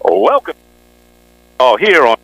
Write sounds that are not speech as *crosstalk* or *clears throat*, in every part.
Welcome. Oh, here on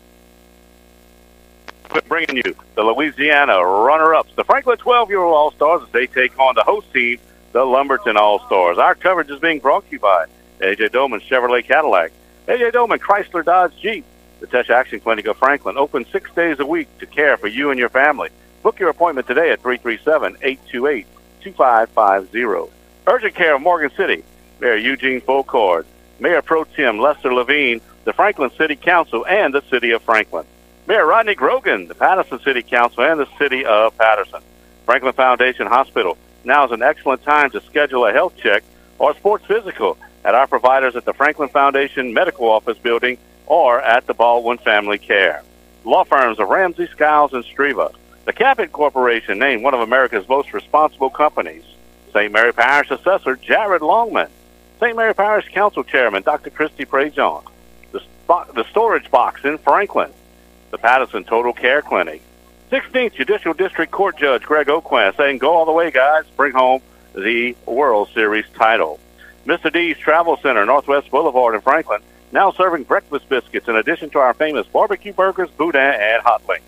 bringing you the Louisiana runner-ups, the Franklin 12-year-old All-Stars, as they take on the host team, the Lumberton All-Stars. Our coverage is being brought to you by A.J. Doman Chevrolet Cadillac, A.J. Doman Chrysler Dodge Jeep, the Tesh Action Clinic of Franklin, open six days a week to care for you and your family. Book your appointment today at 337-828-2550. Urgent Care of Morgan City, Mayor Eugene Foulcard, Mayor Pro Tem Lester Levine, the Franklin City Council, and the City of Franklin. Mayor Rodney Grogan, the Patterson City Council, and the City of Patterson. Franklin Foundation Hospital. Now is an excellent time to schedule a health check or sports physical at our providers at the Franklin Foundation Medical Office Building or at the Baldwin Family Care. Law firms of Ramsey, Skiles, and Streva. The Cabot Corporation named one of America's most responsible companies. St. Mary Parish Assessor Jared Longman. St. Mary Parish Council Chairman Dr. Christy Prejean. The, the Storage Box in Franklin. The Patterson Total Care Clinic. 16th Judicial District Court Judge Greg Aucoin saying, go all the way, guys. Bring home the World Series title. Mr. D's Travel Center, Northwest Boulevard in Franklin, now serving breakfast biscuits in addition to our famous barbecue burgers, boudin, and hot links.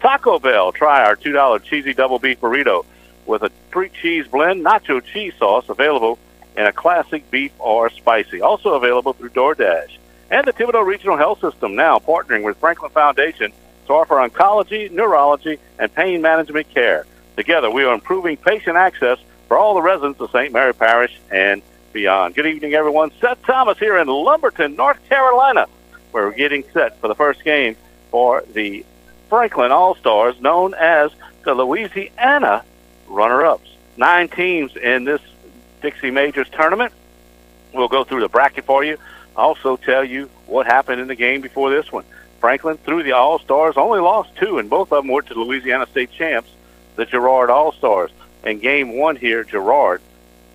Taco Bell, try our $2 cheesy double beef burrito with a three cheese blend, nacho cheese sauce available in a classic beef or spicy. Also available through DoorDash. And the Thibodaux Regional Health System now partnering with Franklin Foundation to offer oncology, neurology, and pain management care. Together, we are improving patient access for all the residents of St. Mary Parish and beyond. Good evening, everyone. Seth Thomas here in Lumberton, North Carolina, where we're getting set for the first game for the Franklin All Stars, known as the Louisiana runner ups. Nine teams in this Dixie Majors tournament. We'll go through the bracket for you. Also, tell you what happened in the game before this one. Franklin, through the All Stars, only lost two, and both of them were to Louisiana State champs, the Girard All Stars. In game one here, Girard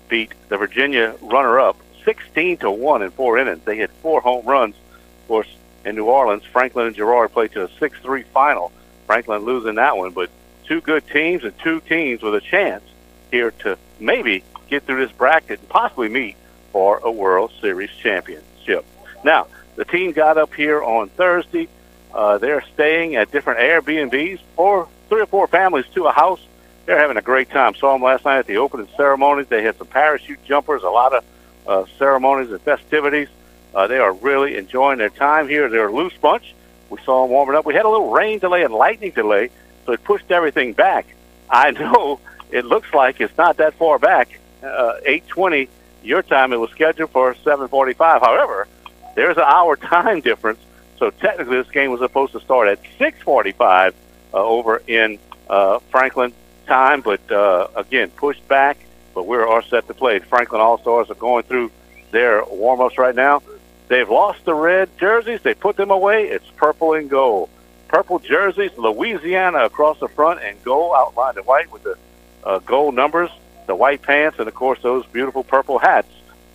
beat the Virginia runner-up 16 to one in four innings. They hit four home runs. Of course, in New Orleans, Franklin and Girard played to a 6-3 final. Franklin losing that one, but two good teams and two teams with a chance here to maybe get through this bracket and possibly meet for a World Series championship. Now, the team got up here on Thursday. Uh, they're staying at different Airbnbs, four, three or four families to a house. They're having a great time. Saw them last night at the opening ceremonies. They had some parachute jumpers, a lot of uh, ceremonies and festivities. Uh, they are really enjoying their time here. They're a loose bunch. We saw them warming up. We had a little rain delay and lightning delay, so it pushed everything back. I *laughs* know it looks like it's not that far back. Uh, 8:20 your time. It was scheduled for 7:45. However, there's an hour *laughs* time difference, so technically this game was supposed to start at 6:45 uh, over in uh, Franklin time, but uh, again pushed back. But we're all set to play. Franklin All Stars are going through their warm ups right now. They've lost the red jerseys. They put them away. It's purple and gold. Purple jerseys, Louisiana across the front, and gold outlined in white with the uh, gold numbers, the white pants, and of course those beautiful purple hats.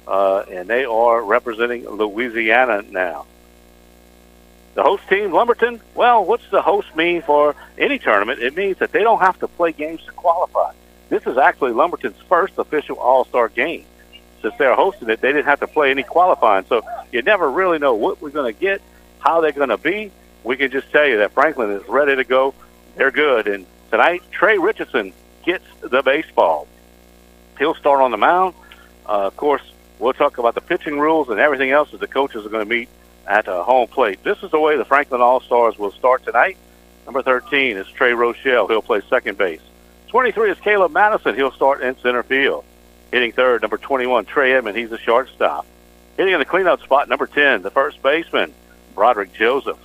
Uh, and they are representing Louisiana now. The host team, Lumberton, well, what's the host mean for any tournament? It means that they don't have to play games to qualify. This is actually Lumberton's first official All Star game since they're hosting it, they didn't have to play any qualifying. So you never really know what we're going to get, how they're going to be. We can just tell you that Franklin is ready to go. They're good. And tonight, Trey Richardson gets the baseball. He'll start on the mound. Uh, of course, we'll talk about the pitching rules and everything else that the coaches are going to meet at uh, home plate. This is the way the Franklin All Stars will start tonight. Number 13 is Trey Rochelle. He'll play second base. 23 is Caleb Madison. He'll start in center field. Hitting third, number 21, Trey Edmond. He's a shortstop. Hitting in the cleanup spot, number 10, the first baseman, Broderick Joseph.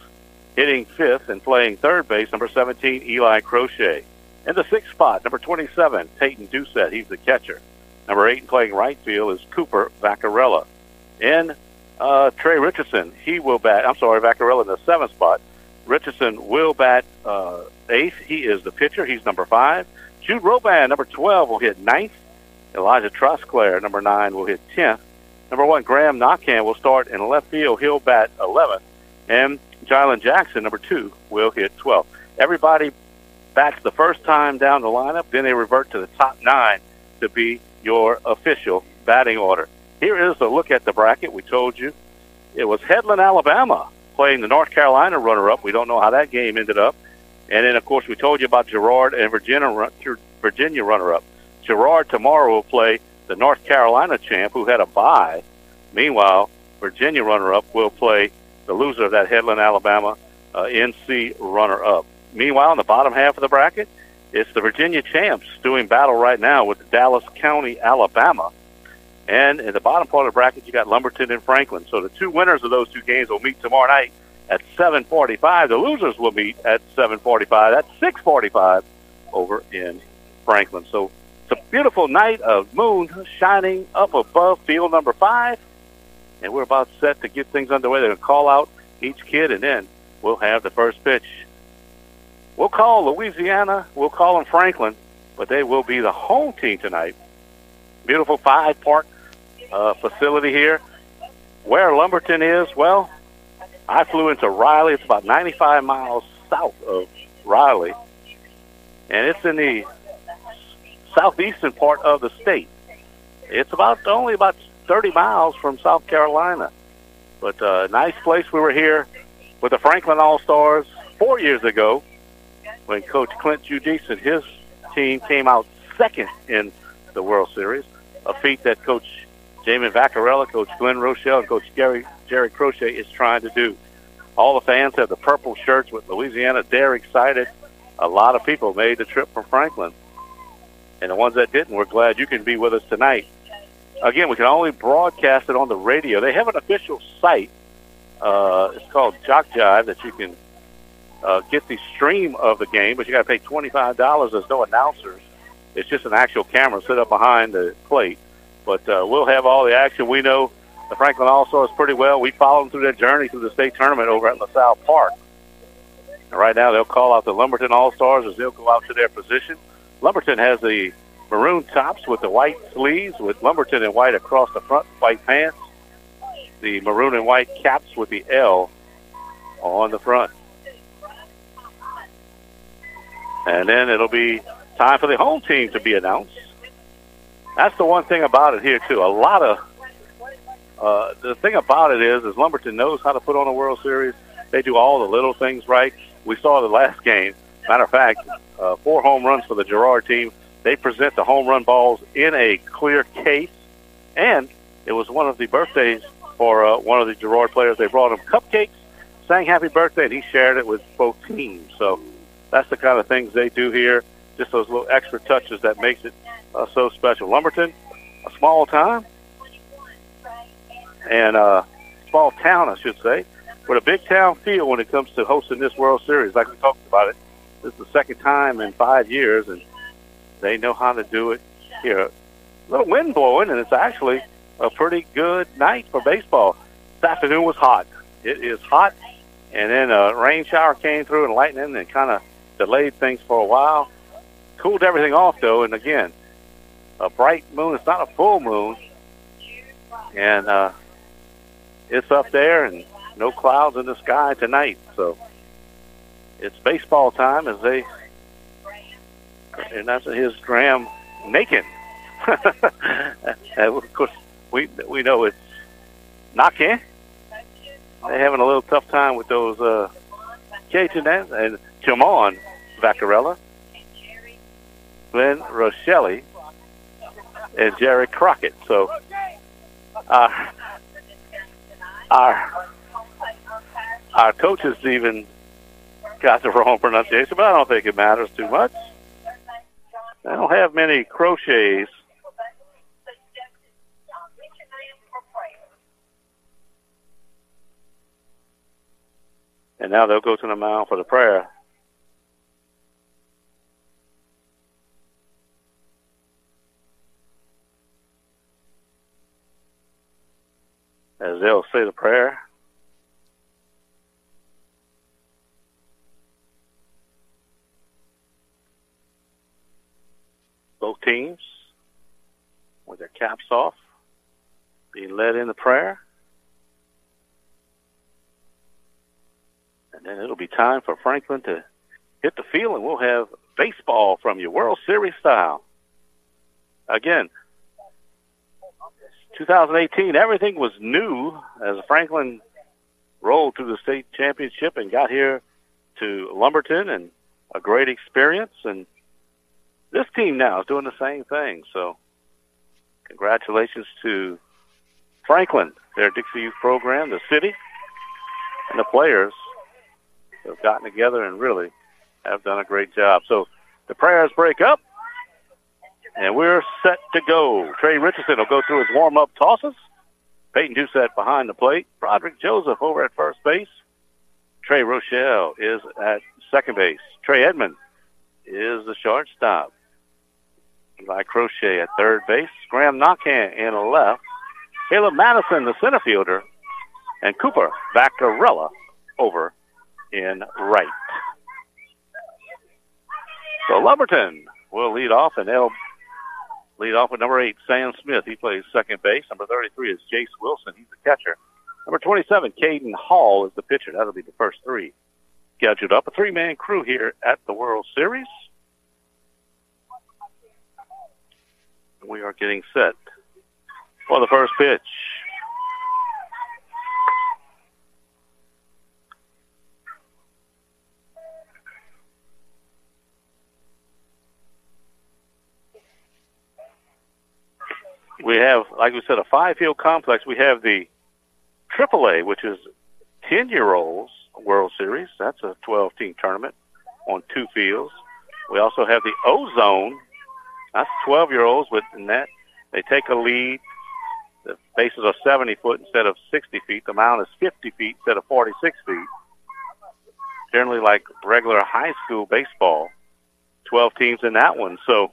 Hitting fifth and playing third base, number 17, Eli Crochet. In the sixth spot, number 27, Peyton Doucette. He's the catcher. Number eight playing right field is Cooper Vaccarella. In uh, Trey Richardson, he will bat. I'm sorry, Vaccarella in the seventh spot. Richardson will bat uh, eighth. He is the pitcher. He's number five. Jude Roban, number 12, will hit ninth. Elijah Trosclair, number nine, will hit 10th. Number one, Graham Knockham will start in left field. He'll bat 11th. And Jylan Jackson, number two, will hit 12th. Everybody bats the first time down the lineup. Then they revert to the top nine to be your official batting order. Here is a look at the bracket. We told you it was Headland, Alabama, playing the North Carolina runner-up. We don't know how that game ended up. And then, of course, we told you about Girard and Virginia, Virginia runner-up. Girard tomorrow will play the North Carolina champ who had a bye. Meanwhile, Virginia runner-up will play the loser of that Headland, Alabama uh, NC runner-up. Meanwhile, in the bottom half of the bracket, it's the Virginia champs doing battle right now with Dallas County, Alabama. And in the bottom part of the bracket, you got Lumberton and Franklin. So the two winners of those two games will meet tomorrow night at 7:45. The losers will meet at 7:45. That's 6:45 over in Franklin. So it's a beautiful night of moon shining up above field number five, and we're about set to get things underway. They're going to call out each kid, and then we'll have the first pitch. We'll call Louisiana. We'll call them Franklin, but they will be the home team tonight. Beautiful five park uh, facility here. Where Lumberton is, well, I flew into Raleigh. It's about 95 miles south of Raleigh, and it's in the southeastern part of the state. It's about only about 30 miles from South Carolina, but a uh, nice place. We were here with the Franklin All Stars four years ago when Coach Clint Giudice and his team came out second in the World Series, a feat that Coach Jamin Vaccarella, Coach Glenn Rochelle, and Coach Gary Jerry Crochet is trying to do. All the fans have the purple shirts with Louisiana. They're excited. A lot of people made the trip from Franklin. And the ones that didn't, we're glad you can be with us tonight. Again, we can only broadcast it on the radio. They have an official site. Uh, it's called Jock Jive that you can uh, get the stream of the game, but you got to pay $25. There's no announcers. It's just an actual camera set up behind the plate. But uh, we'll have all the action. We know the Franklin All Stars pretty well. We followed them through their journey through the state tournament over at LaSalle Park. And right now, they'll call out the Lumberton All Stars as they'll go out to their position. Lumberton has the maroon tops with the white sleeves, with Lumberton in white across the front, white pants. The maroon and white caps with the L on the front. And then it'll be time for the home team to be announced. That's the one thing about it here too. A lot of uh, the thing about it is, is Lumberton knows how to put on a World Series. They do all the little things right. We saw the last game. Matter of fact, uh, four home runs for the Girard team. They present the home run balls in a clear case, and it was one of the birthdays for uh, one of the Girard players. They brought him cupcakes, sang happy birthday, and he shared it with both teams. So that's the kind of things they do here. Just those little extra touches that makes it uh, so special. Lumberton, a small town, and uh, small town, I should say, with a big town feel when it comes to hosting this World Series. Like we talked about it, this is the second time in five years, and they know how to do it here. A little wind blowing, and it's actually a pretty good night for baseball. This afternoon was hot. It is hot, and then a rain shower came through and lightning, and kind of delayed things for a while. Cooled everything off though, and again, a bright moon. It's not a full moon, and uh, it's up there, and no clouds in the sky tonight. So it's baseball time as they, and that's his Graham Macon. *laughs* of course, we we know it's knocking. They're having a little tough time with those uh, Cajun and Timon Vaccarella, Glenn Rochelle, and Jerry Crockett. So uh, our our coaches even got the *laughs* wrong pronunciation, but I don't think it matters too much. I don't have many crochets. And now they'll go to the mound for the prayer. As they'll say the prayer. Both teams with their caps off, being led in the prayer. And then it'll be time for Franklin to hit the field, and we'll have baseball from you, World Series style. Again, 2018, everything was new as Franklin rolled through the state championship and got here to Lumberton and a great experience. And this team now is doing the same thing. So congratulations to Franklin, their Dixie Youth program, the city, and the players have gotten together and really have done a great job. So the prayers break up, and we're set to go. Trey Richardson will go through his warm-up tosses. Peyton Doucette behind the plate. Broderick Joseph over at first base. Trey Rochelle is at second base. Trey Edmond is the shortstop. Eli Crochet at third base. Graham Knockhand in left. Caleb Madison, the center fielder. And Cooper Vaccarella over in right. So Lumberton will lead off, and they'll lead off with number eight, Sam Smith. He plays second base. Number 33 is Jace Wilson. He's the catcher. Number 27, Caden Hall is the pitcher. That'll be the first three scheduled up. A three-man crew here at the World Series. We are getting set for the first pitch. We have, like we said, a five-field complex. We have the AAA, which is 10-year-olds World Series. That's a 12-team tournament on two fields. We also have the O-Zone. That's 12-year-olds with in that. They take a lead. The bases are 70 foot instead of 60 feet. The mound is 50 feet instead of 46 feet. Generally like regular high school baseball. 12 teams in that one. So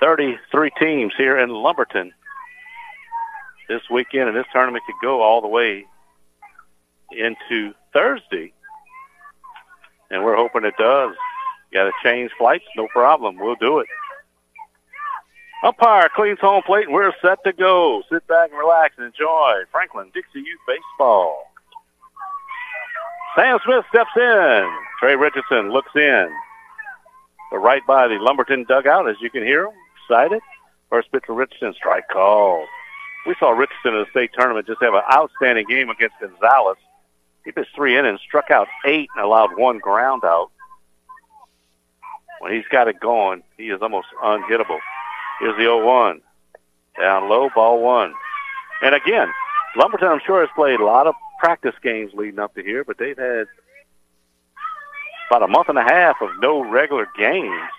33 teams here in Lumberton this weekend, and this tournament could go all the way into Thursday. And we're hoping it does. Got to change flights? No problem. We'll do it. Umpire cleans home plate, and we're set to go. Sit back and relax and enjoy Franklin Dixie Youth Baseball. Sam Smith steps in. Trey Richardson looks in. But right by the Lumberton dugout, as you can hear excited. First pitch for Richardson, strike call. We saw Richardson in the state tournament just have an outstanding game against Gonzales. He pitched three innings, struck out eight, and allowed one ground out. When he's got it going, he is almost unhittable. Here's the 0-1. Down low, ball one. And again, Lumberton, I'm sure, has played a lot of practice games leading up to here, but they've had about a month and a half of no regular games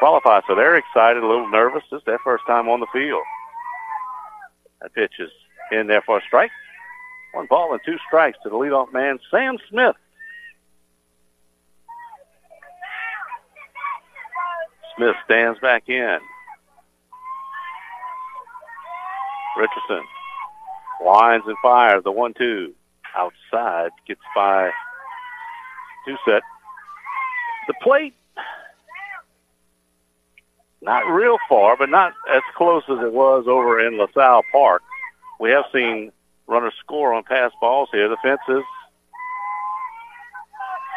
qualify. So they're excited, a little nervous. This is their first time on the field. That pitch is in there for a strike. One ball and two strikes to the leadoff man, Sam Smith. Smith stands back in. Richardson lines and fires the one-two outside, gets by two set. The plate not real far, but not as close as it was over in LaSalle Park. We have seen runners score on pass balls here. The fence is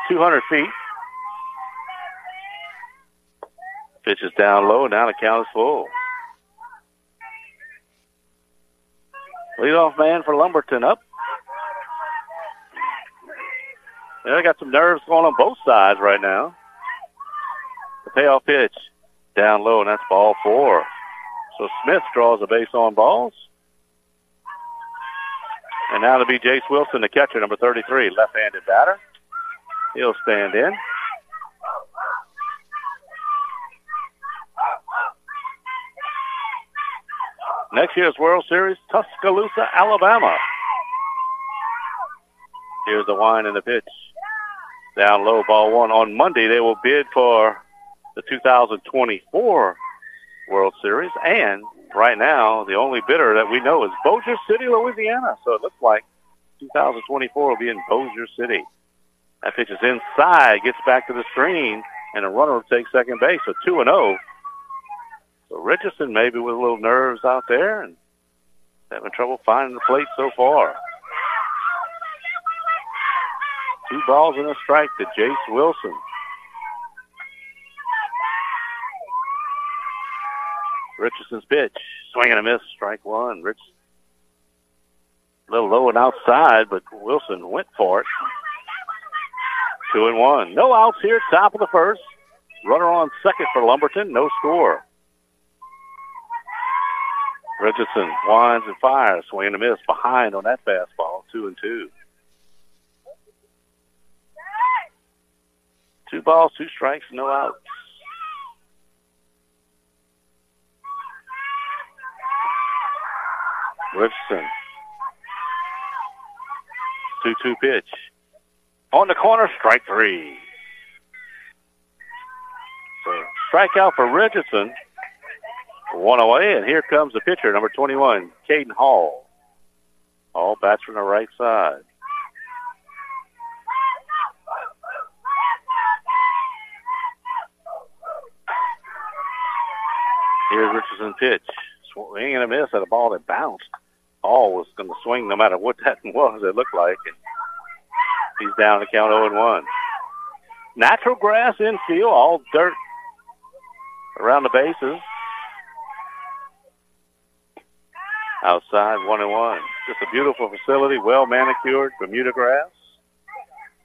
200 feet. Pitch is down low. Now the count is full. Leadoff man for Lumberton up. Yeah, they got some nerves going on both sides right now. The payoff pitch down low, and that's ball four. So Smith draws a base on balls. And now to be Jace Wilson, the catcher, number 33, left-handed batter. He'll stand in. Next year's World Series, Tuscaloosa, Alabama. Here's the wine and the pitch. Down low, ball one. On Monday, they will bid for the 2024 World Series. And right now, the only bidder that we know is Bossier City, Louisiana. So it looks like 2024 will be in Bossier City. That pitch is inside, gets back to the screen, and a runner will take second base. So 2 and 0. So Richardson maybe with a little nerves out there and having trouble finding the plate so far. Two balls and a strike to Jace Wilson. Richardson's pitch, Swing and a miss, strike one. Rich a little low and outside, but Wilson went for it. Two and one. No outs here, top of the first. Runner on second for Lumberton, no score. Richardson winds and fires, swing and a miss behind on that fastball, two and two. Two balls, two strikes, no outs. Richardson. 2-2 pitch. On the corner, strike three. So strikeout for Richardson. One away, and here comes the pitcher, number 21, Caden Hall. All bats from the right side. Here's Richardson pitch. Swing and a miss at a ball that bounced. Hall was going to swing no matter what *laughs* that was, it looked like. And he's down to count 0 and 1. Natural grass infield, all dirt around the bases. Outside, 1 and 1. Just a beautiful facility, well manicured, Bermuda grass.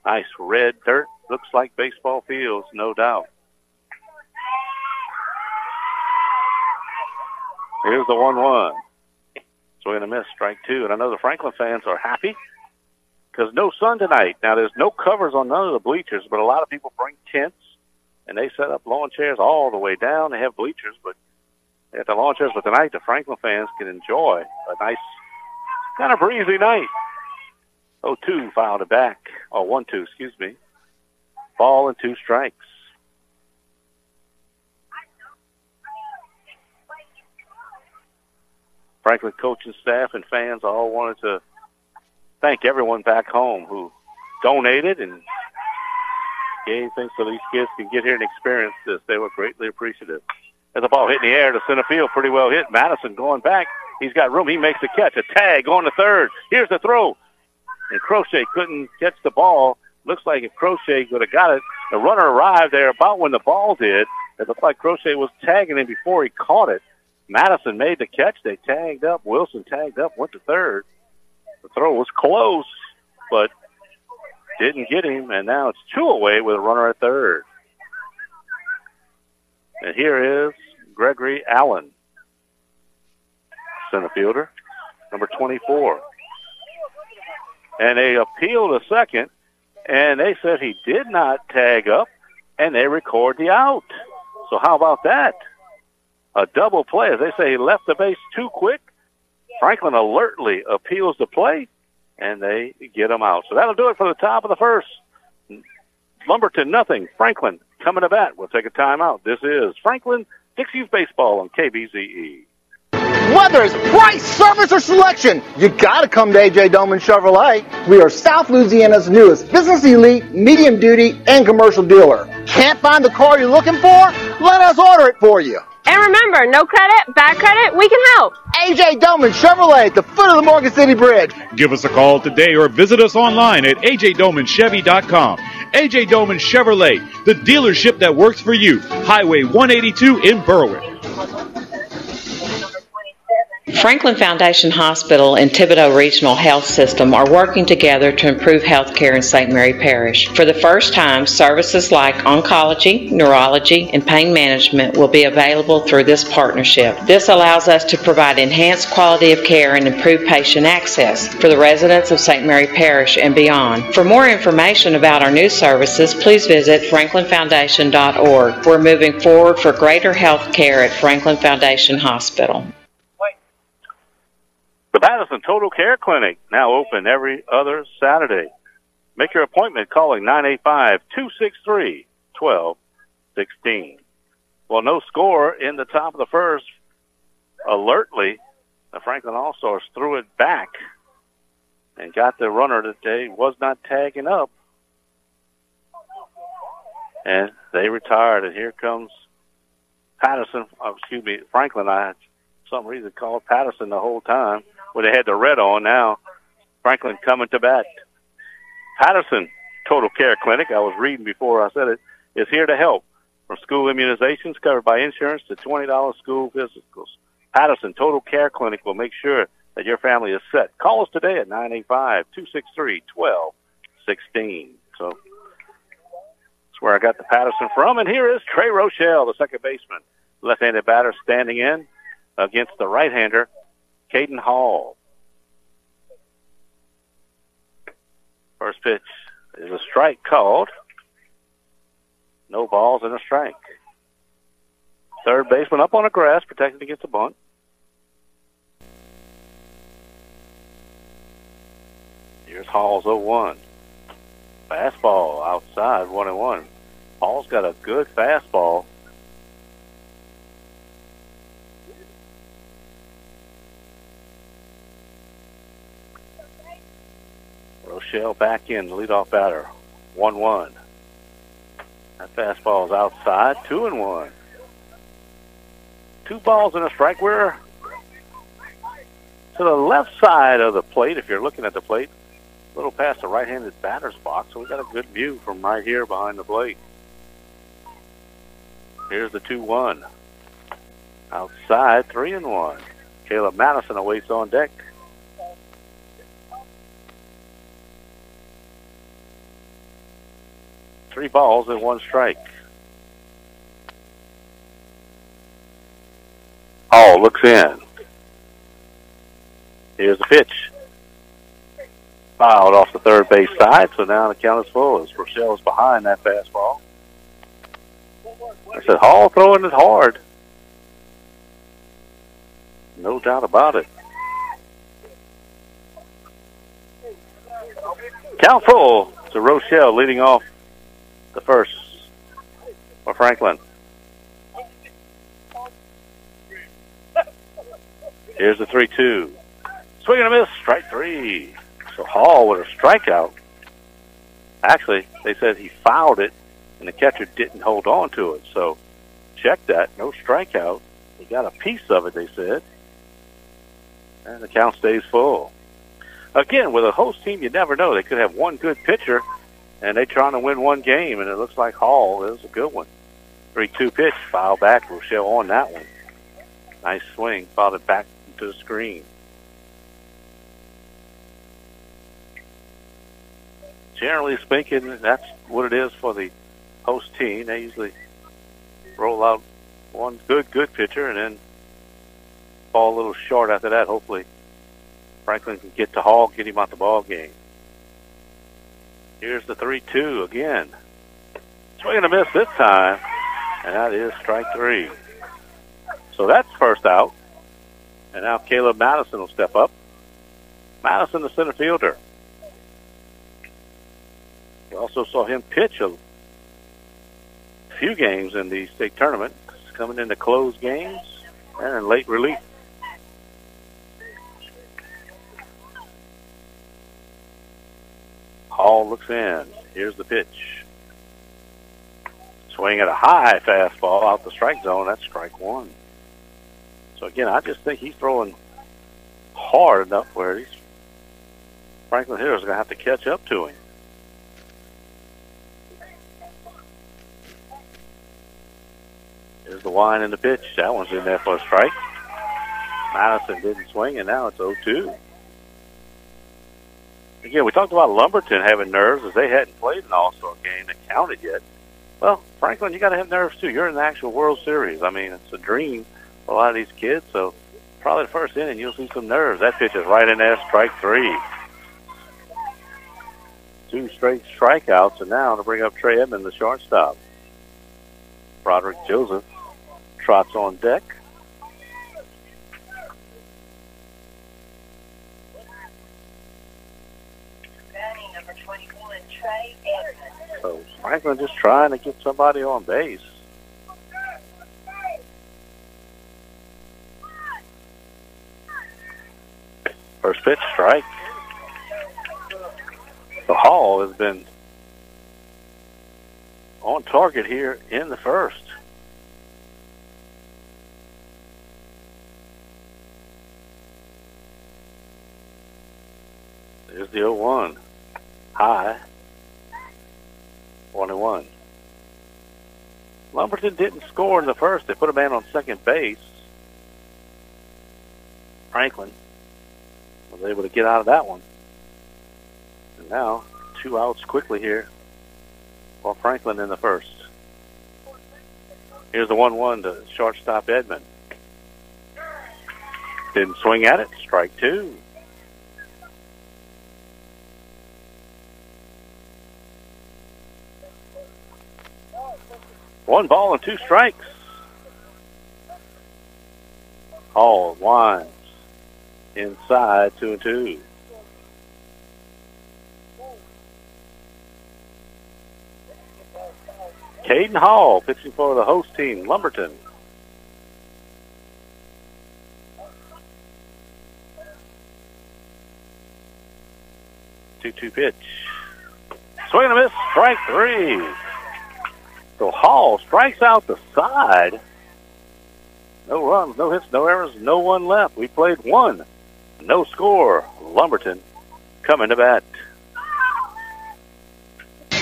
Nice red dirt. Looks like baseball fields, no doubt. Here's the 1 1. Swing and a miss, strike two. And I know the Franklin fans are happy because no sun tonight. Now, there's no covers on none of the bleachers, but a lot of people bring tents and they set up lawn chairs all the way down. They have bleachers, but at the lawn chairs. But tonight, the Franklin fans can enjoy a nice, kind of breezy night. Oh, two fouled it back. Oh, one, two, excuse me. Ball and two strikes. Franklin coaching staff and fans all wanted to thank everyone back home who donated and gave things so these kids can get here and experience this. They were greatly appreciative. As the ball hit in the air to center field, pretty well hit. Madison going back. He's got room. He makes the catch. A tag on the third. Here's the throw. And Crochet couldn't catch the ball. Looks like if Crochet would have got it, the runner arrived there about when the ball did. It looked like Crochet was tagging him before he caught it. Madison made the catch. They tagged up. Wilson tagged up, went to third. The throw was close, but didn't get him, and now it's two away with a runner at third. And here is Gregory Allen, center fielder, number 24. And they appealed a second, and they said he did not tag up, and they record the out. So how about that? A double play. As they say, he left the base too quick. Franklin alertly appeals the play, and they get him out. So that'll do it for the top of the first. Lumberton, nothing. Franklin coming to bat. We'll take a timeout. This is Franklin Dixie Youth Baseball on KBZE. Whether it's price, service, or selection, you gotta come to AJ Doman Chevrolet. We are South Louisiana's newest business elite, medium duty, and commercial dealer. Can't find the car you're looking for? Let us order it for you. And remember, no credit, bad credit, we can help. AJ Doman Chevrolet at the foot of the Morgan City Bridge. Give us a call today or visit us online at ajdomanchevy.com. AJ Doman Chevrolet, the dealership that works for you. Highway 182 in Berwick. Franklin Foundation Hospital and Thibodaux Regional Health System are working together to improve health care in St. Mary Parish. For the first time, services like oncology, neurology, and pain management will be available through this partnership. This allows us to provide enhanced quality of care and improve patient access for the residents of St. Mary Parish and beyond. For more information about our new services, please visit franklinfoundation.org. We're moving forward for greater health care at Franklin Foundation Hospital. The Madison Total Care Clinic, now open every other Saturday. Make your appointment calling 985-263-1216. Well, no score in the top of the first. Alertly, the Franklin All-Stars threw it back and got the runner that they was not tagging up. And they retired, and here comes Patterson, oh, excuse me, Franklin. I had some reason called Patterson the whole time where they had the red on. Now Franklin coming to bat. Patterson Total Care Clinic, I was reading before I said it, is here to help. From school immunizations covered by insurance to $20 school physicals. Patterson Total Care Clinic will make sure that your family is set. Call us today at 985-263-1216. So that's where I got the Patterson from. And here is Trey Rochelle, the second baseman, left-handed batter standing in against the right-hander, Caden Hall. First pitch is a strike called. No balls and a strike. Third baseman up on the grass, protected against a bunt. Here's Hall's 0-1. Fastball outside, 1 and 1. Hall's got a good fastball. Rochelle back in, leadoff batter, 1-1. That fastball is outside, 2 and 1. Two balls and a strike. We're to the left side of the plate, if you're looking at the plate, a little past the right-handed batter's box, so we got a good view from right here behind the plate. Here's the 2-1. Outside, 3 and 1. Caleb Madison awaits on deck. Three balls and one strike. Hall looks in. Here's the pitch. Fouled off the third base side, so now the count is full as Rochelle's behind that fastball. I said Hall throwing it hard. No doubt about it. Count full to Rochelle leading off the first for Franklin. Here's the 3 2. Swing and a miss, strike three. So Hall with a strikeout. Actually, they said he fouled it and the catcher didn't hold on to it. So check that. No strikeout. He got a piece of it, they said. And the count stays full. Again, with a host team, you never know. They could have one good pitcher and they're trying to win one game, and it looks like Hall is a good one. 3-2 pitch, foul back, Rochelle on that one. Nice swing, fouled it back into the screen. Generally speaking, that's what it is for the host team. They usually roll out one good, good pitcher and then fall a little short after that. Hopefully, Franklin can get to Hall, get him out the ball game. Here's the 3-2 again. Swing and a miss this time, and that is strike three. So that's first out. And now Caleb Madison will step up. Madison, the center fielder. We also saw him pitch a few games in the state tournament, coming into closed games and in late relief. Hall looks in. Here's the pitch. Swing at a high fastball out the strike zone. That's strike one. So again, I just think he's throwing hard enough where he's Franklin Hills is going to have to catch up to him. Here's the wine and the pitch. That one's in there for a strike. Madison didn't swing, and now it's 0-2 again, we talked about Lumberton having nerves as they hadn't played an All-Star game that counted yet. Well, Franklin, you got to have nerves too. You're in the actual World Series. I mean, it's a dream for a lot of these kids. So probably the first inning, you'll see some nerves. That pitch is right in there, strike three. Two straight strikeouts, and now to bring up Trey Edmond, the shortstop. Broderick Joseph trots on deck. So Franklin just trying to get somebody on base. First pitch strike. The Hall has been on target here in the first. There's the 0-1. High. One and one. Lumberton didn't score in the first. They put a man on second base. Franklin was able to get out of that one. And now, two outs quickly here for Franklin in the first. Here's the 1 1 to shortstop Edmond. Didn't swing at it. Strike two. One ball and two strikes. Hall winds inside two and two. Caden Hall pitching for the host team, Lumberton. Two-two pitch. Swing and a miss. Strike three. So Hall strikes out the side. No runs, no hits, no errors, no one left. We played one. No score. Lumberton coming to bat.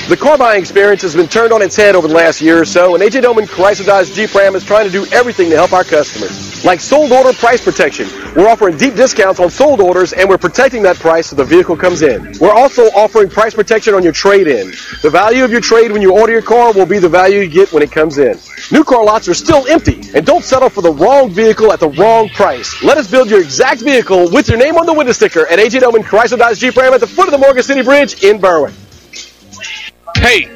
The car buying experience has been turned on its head over the last year or so, and AJ Doman Chrysler Dodge Jeep Ram is trying to do everything to help our customers. Like sold order price protection. We're offering deep discounts on sold orders, and we're protecting that price so the vehicle comes in. We're also offering price protection on your trade-in. The value of your trade when you order your car will be the value you get when it comes in. New car lots are still empty, and don't settle for the wrong vehicle at the wrong price. Let us build your exact vehicle with your name on the window sticker at AJ Doman Chrysler Dodge Jeep Ram at the foot of the Morgan City Bridge in Berwick. Hey,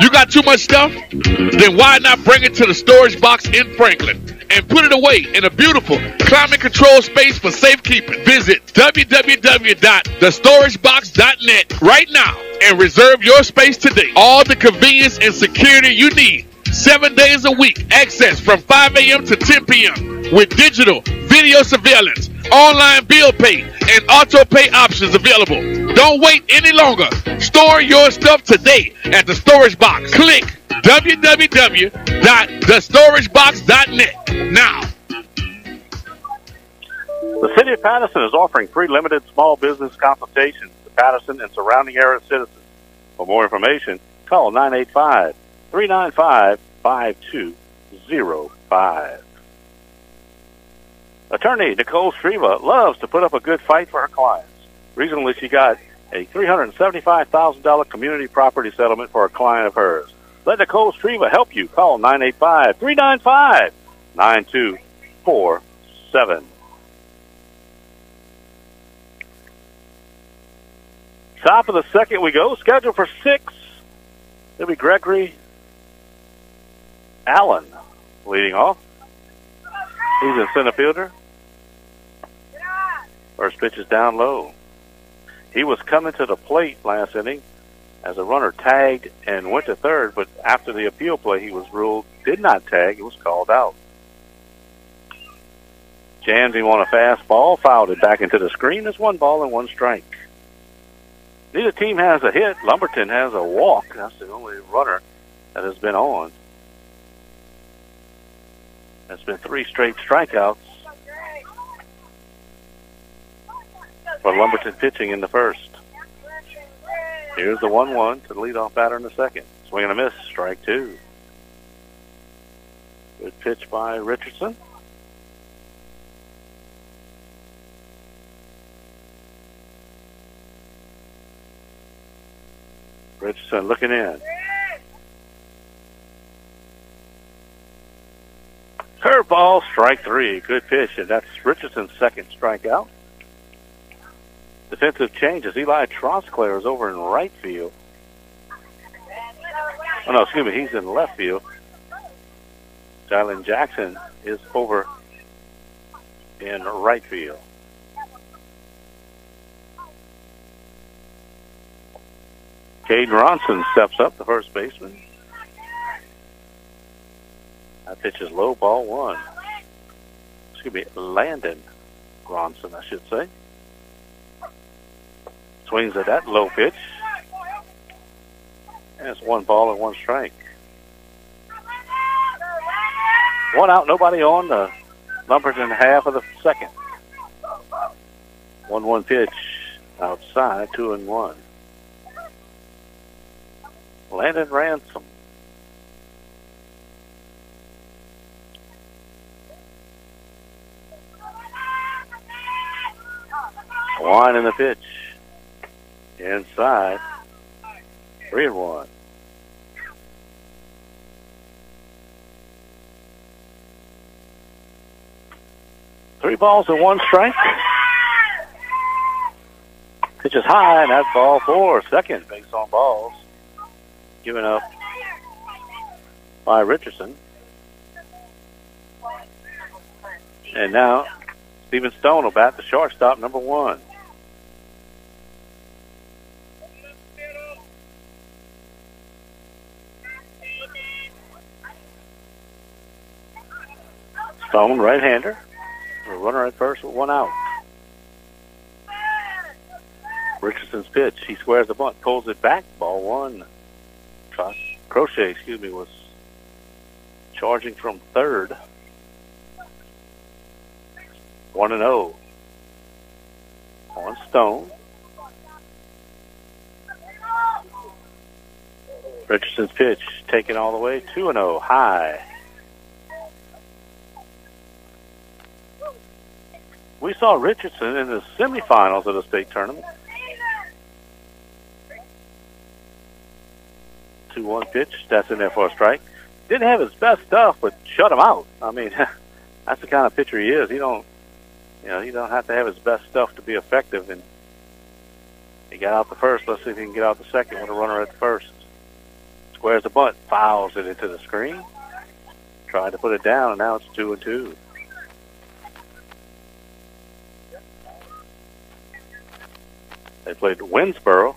you got too much stuff? Then why not bring it to the storage box in Franklin and put it away in a beautiful climate control space for safekeeping? Visit www.thestoragebox.net right now and reserve your space today. All the convenience and security you need. Seven days a week. Access from 5 a.m. to 10 p.m. with digital video surveillance, online bill pay, and auto pay options available. Don't wait any longer. Store your stuff today at the storage box. Click www.thestoragebox.net now. The City of Patterson is offering free limited small business consultations to Patterson and surrounding area citizens. For more information, call 985 395 5205. Attorney Nicole Streva loves to put up a good fight for her clients. Recently, she got a $375,000 community property settlement for a client of hers. Let Nicole Streva help you. Call 985 395 9247. Top of the second we go. Scheduled for six. It'll be Gregory Allen leading off. He's a center fielder. First pitch is down low. He was coming to the plate last inning as a runner tagged and went to third, but after the appeal play, he was ruled did not tag. It was called out. Jams him on a fastball, fouled it back into the screen. It's one ball and one strike. Neither team has a hit. Lumberton has a walk. That's the only runner that has been on. That's been three straight strikeouts for Lumberton pitching in the first. Here's the 1 1 to the leadoff batter in the second. Swing and a miss, strike two. Good pitch by Richardson. Richardson looking in. Curveball, strike three. Good pitch, and that's Richardson's second strikeout. Defensive changes. Eli Trosclair is over in right field. Oh, no, excuse me. He's in left field. Jalen Jackson is over in right field. Caden Ronson steps up, the first baseman. That pitch is low, ball one. Excuse me, Landon Ronson, I should say. Swings at that low pitch. And it's one ball and one strike. One out, nobody on. The Lumberton half of the second. One one pitch outside, two and one. Landon Ransom. One in the pitch. Inside. Three and one. Three balls and one strike. Pitch is high, and that's ball four. Second base on balls. Given up by Richardson. And now Stephen Stone will bat the shortstop, number one. Stone, right-hander. A runner at first with one out. Richardson's pitch. He squares the bunt, pulls it back. Ball one. Crochet, excuse me, was charging from third. 1 and 0 on Stone. Richardson's pitch taken all the way 2 and 0 high. We saw Richardson in the semifinals of the state tournament. 2 1 pitch. That's in there for a strike. Didn't have his best stuff, but shut him out. I mean, *laughs* that's the kind of pitcher he is. He don't you know, he don't have to have his best stuff to be effective. And he got out the first. Let's see if he can get out the second with a runner at the first. Squares the bunt, fouls it into the screen. Tried to put it down, and now it's two and two. They played Winnsboro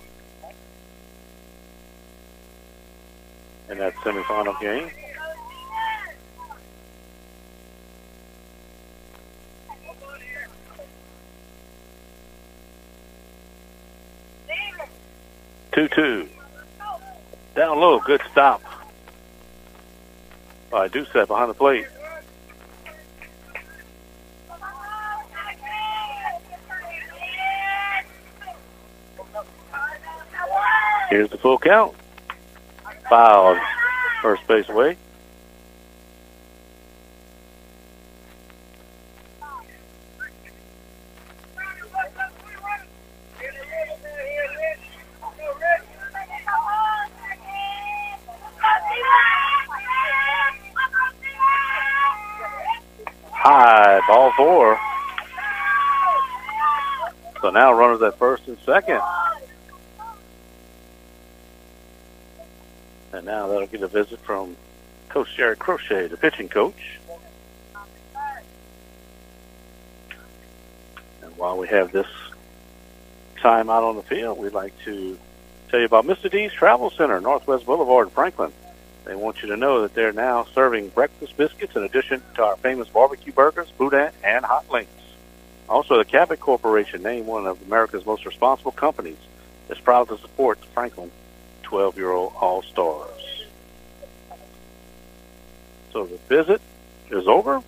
in that semifinal game. Two-two. Down low, good stop. By Doucette behind the plate. Here's the full count. Fouled first base away. High, ball four. So now runners at first and second. And now that'll get a visit from Coach Jared Crochet, the pitching coach. And while we have this time out on the field, we'd like to tell you about Mr. D's Travel Center, Northwest Boulevard in Franklin. They want you to know that they're now serving breakfast biscuits in addition to our famous barbecue burgers, boudin, and hot links. Also, the Cabot Corporation, named one of America's most responsible companies, is proud to support the Franklin 12-year-old All-Stars. So the visit is over.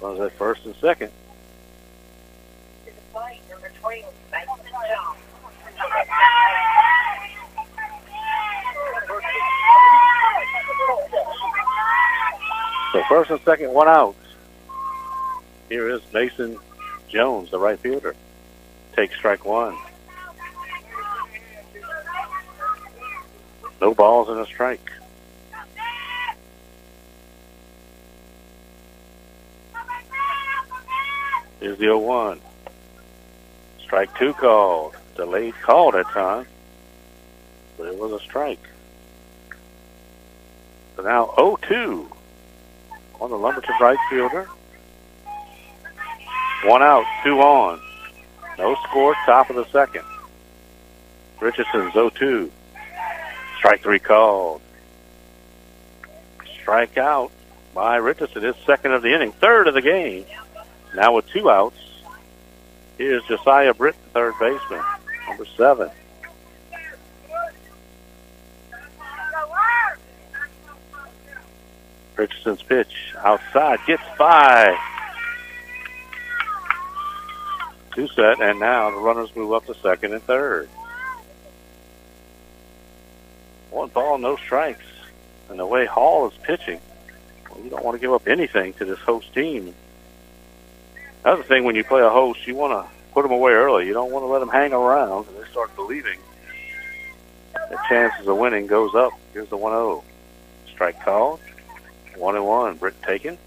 Runs at first and second. So first and second, one out. Here is Mason Jones, the right fielder. Takes strike one. No balls and a strike. Here's the 0-1. Strike two called. Delayed call that time. But it was a strike. So now 0-2 on the Lumberton right fielder. One out, two on. No score, top of the second. Richardson's 0-2. Strike three called. Strike out by Richardson. His second of the inning, third of the game. Now with two outs. Here's Josiah Britton, third baseman, number seven. Richardson's pitch outside gets by. Two set, and now the runners move up to second and third. One ball, no strikes. And the way Hall is pitching, well, you don't want to give up anything to this host team. Another thing, when you play a host, you want to put them away early. You don't want to let them hang around. And they start believing the chances of winning goes up. Here's the 1-0. Strike called. One and one. Britt taken.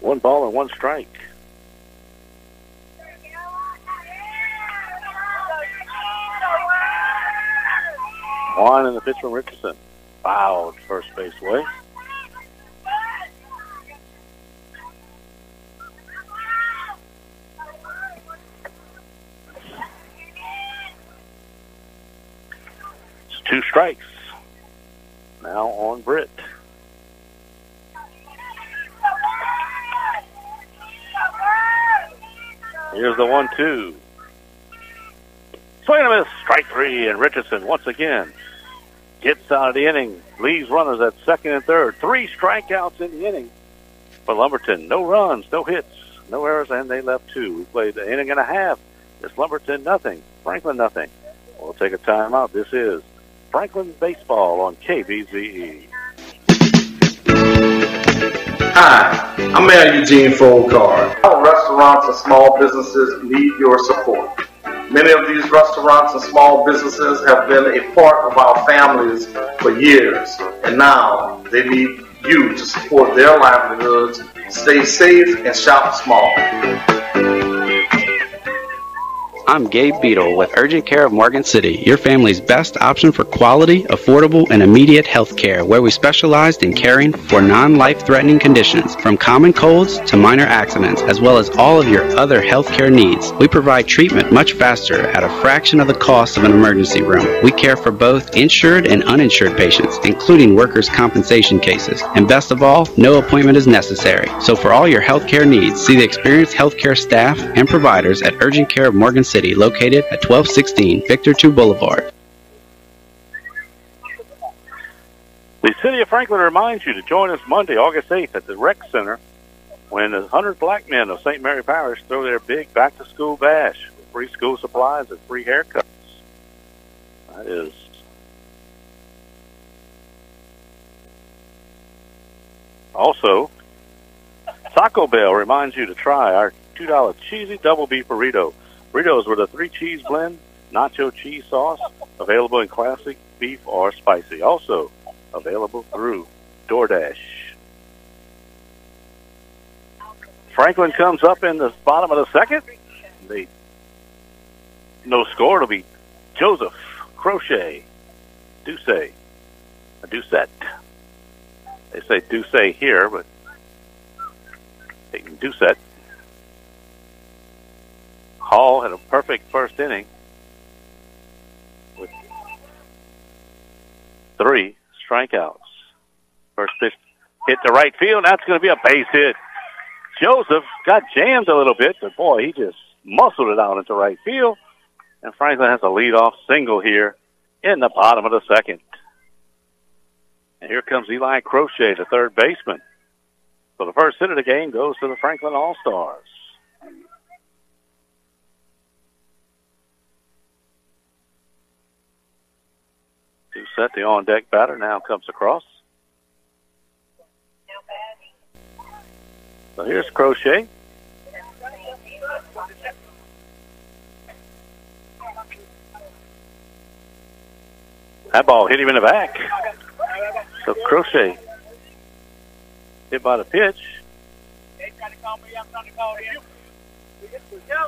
One ball and one strike. One in the pitch from Richardson. Fouled first base way. It's two strikes. Now on Britt. Here's the one-two. Swing and a miss. Strike three, and Richardson once again gets out of the inning. Leaves runners at second and third. Three strikeouts in the inning for Lumberton. No runs, no hits, no errors, and they left two. We played the inning and a half. It's Lumberton nothing, Franklin nothing. We'll take a timeout. This is Franklin Baseball on KBZE. Hi, I'm Mayor Eugene Foulcard. Our restaurants and small businesses need your support. Many of these restaurants and small businesses have been a part of our families for years, and now they need you to support their livelihoods, stay safe, and shop small. I'm Gabe Beadle with Urgent Care of Morgan City, your family's best option for quality, affordable, and immediate health care, where we specialized in caring for non-life threatening conditions, from common colds to minor accidents, as well as all of your other health care needs. We provide treatment much faster at a fraction of the cost of an emergency room. We care for both insured and uninsured patients, including workers' compensation cases. And best of all, no appointment is necessary. So for all your health care needs, see the experienced healthcare staff and providers at Urgent Care of Morgan City, located at 1216 Victor 2 Boulevard. The City of Franklin reminds you to join us Monday, August 8th at the Rec Center when the 100 black men of St. Mary Parish throw their big back-to-school bash with free school supplies and free haircuts. That is also Taco Bell reminds you to try our $2 cheesy double beef burrito. Burritos with a three cheese blend, nacho cheese sauce, available in classic beef or spicy. Also available through DoorDash. Franklin comes up in the bottom of the second. The no score. It'll be Joseph Crochet Duce a Doucette. They say Duce here, but they can Doucette. Hall had a perfect first inning with three strikeouts. First pitch hit to right field. That's going to be a base hit. Joseph got jammed a little bit, but boy, he just muscled it out into right field. And Franklin has a leadoff single here in the bottom of the second. And here comes Eli Crochet, the third baseman. So the first hit of the game goes to the Franklin All Stars. Set. The on deck batter now comes across. So here's Crochet. That ball hit him in the back. So Crochet hit by the pitch.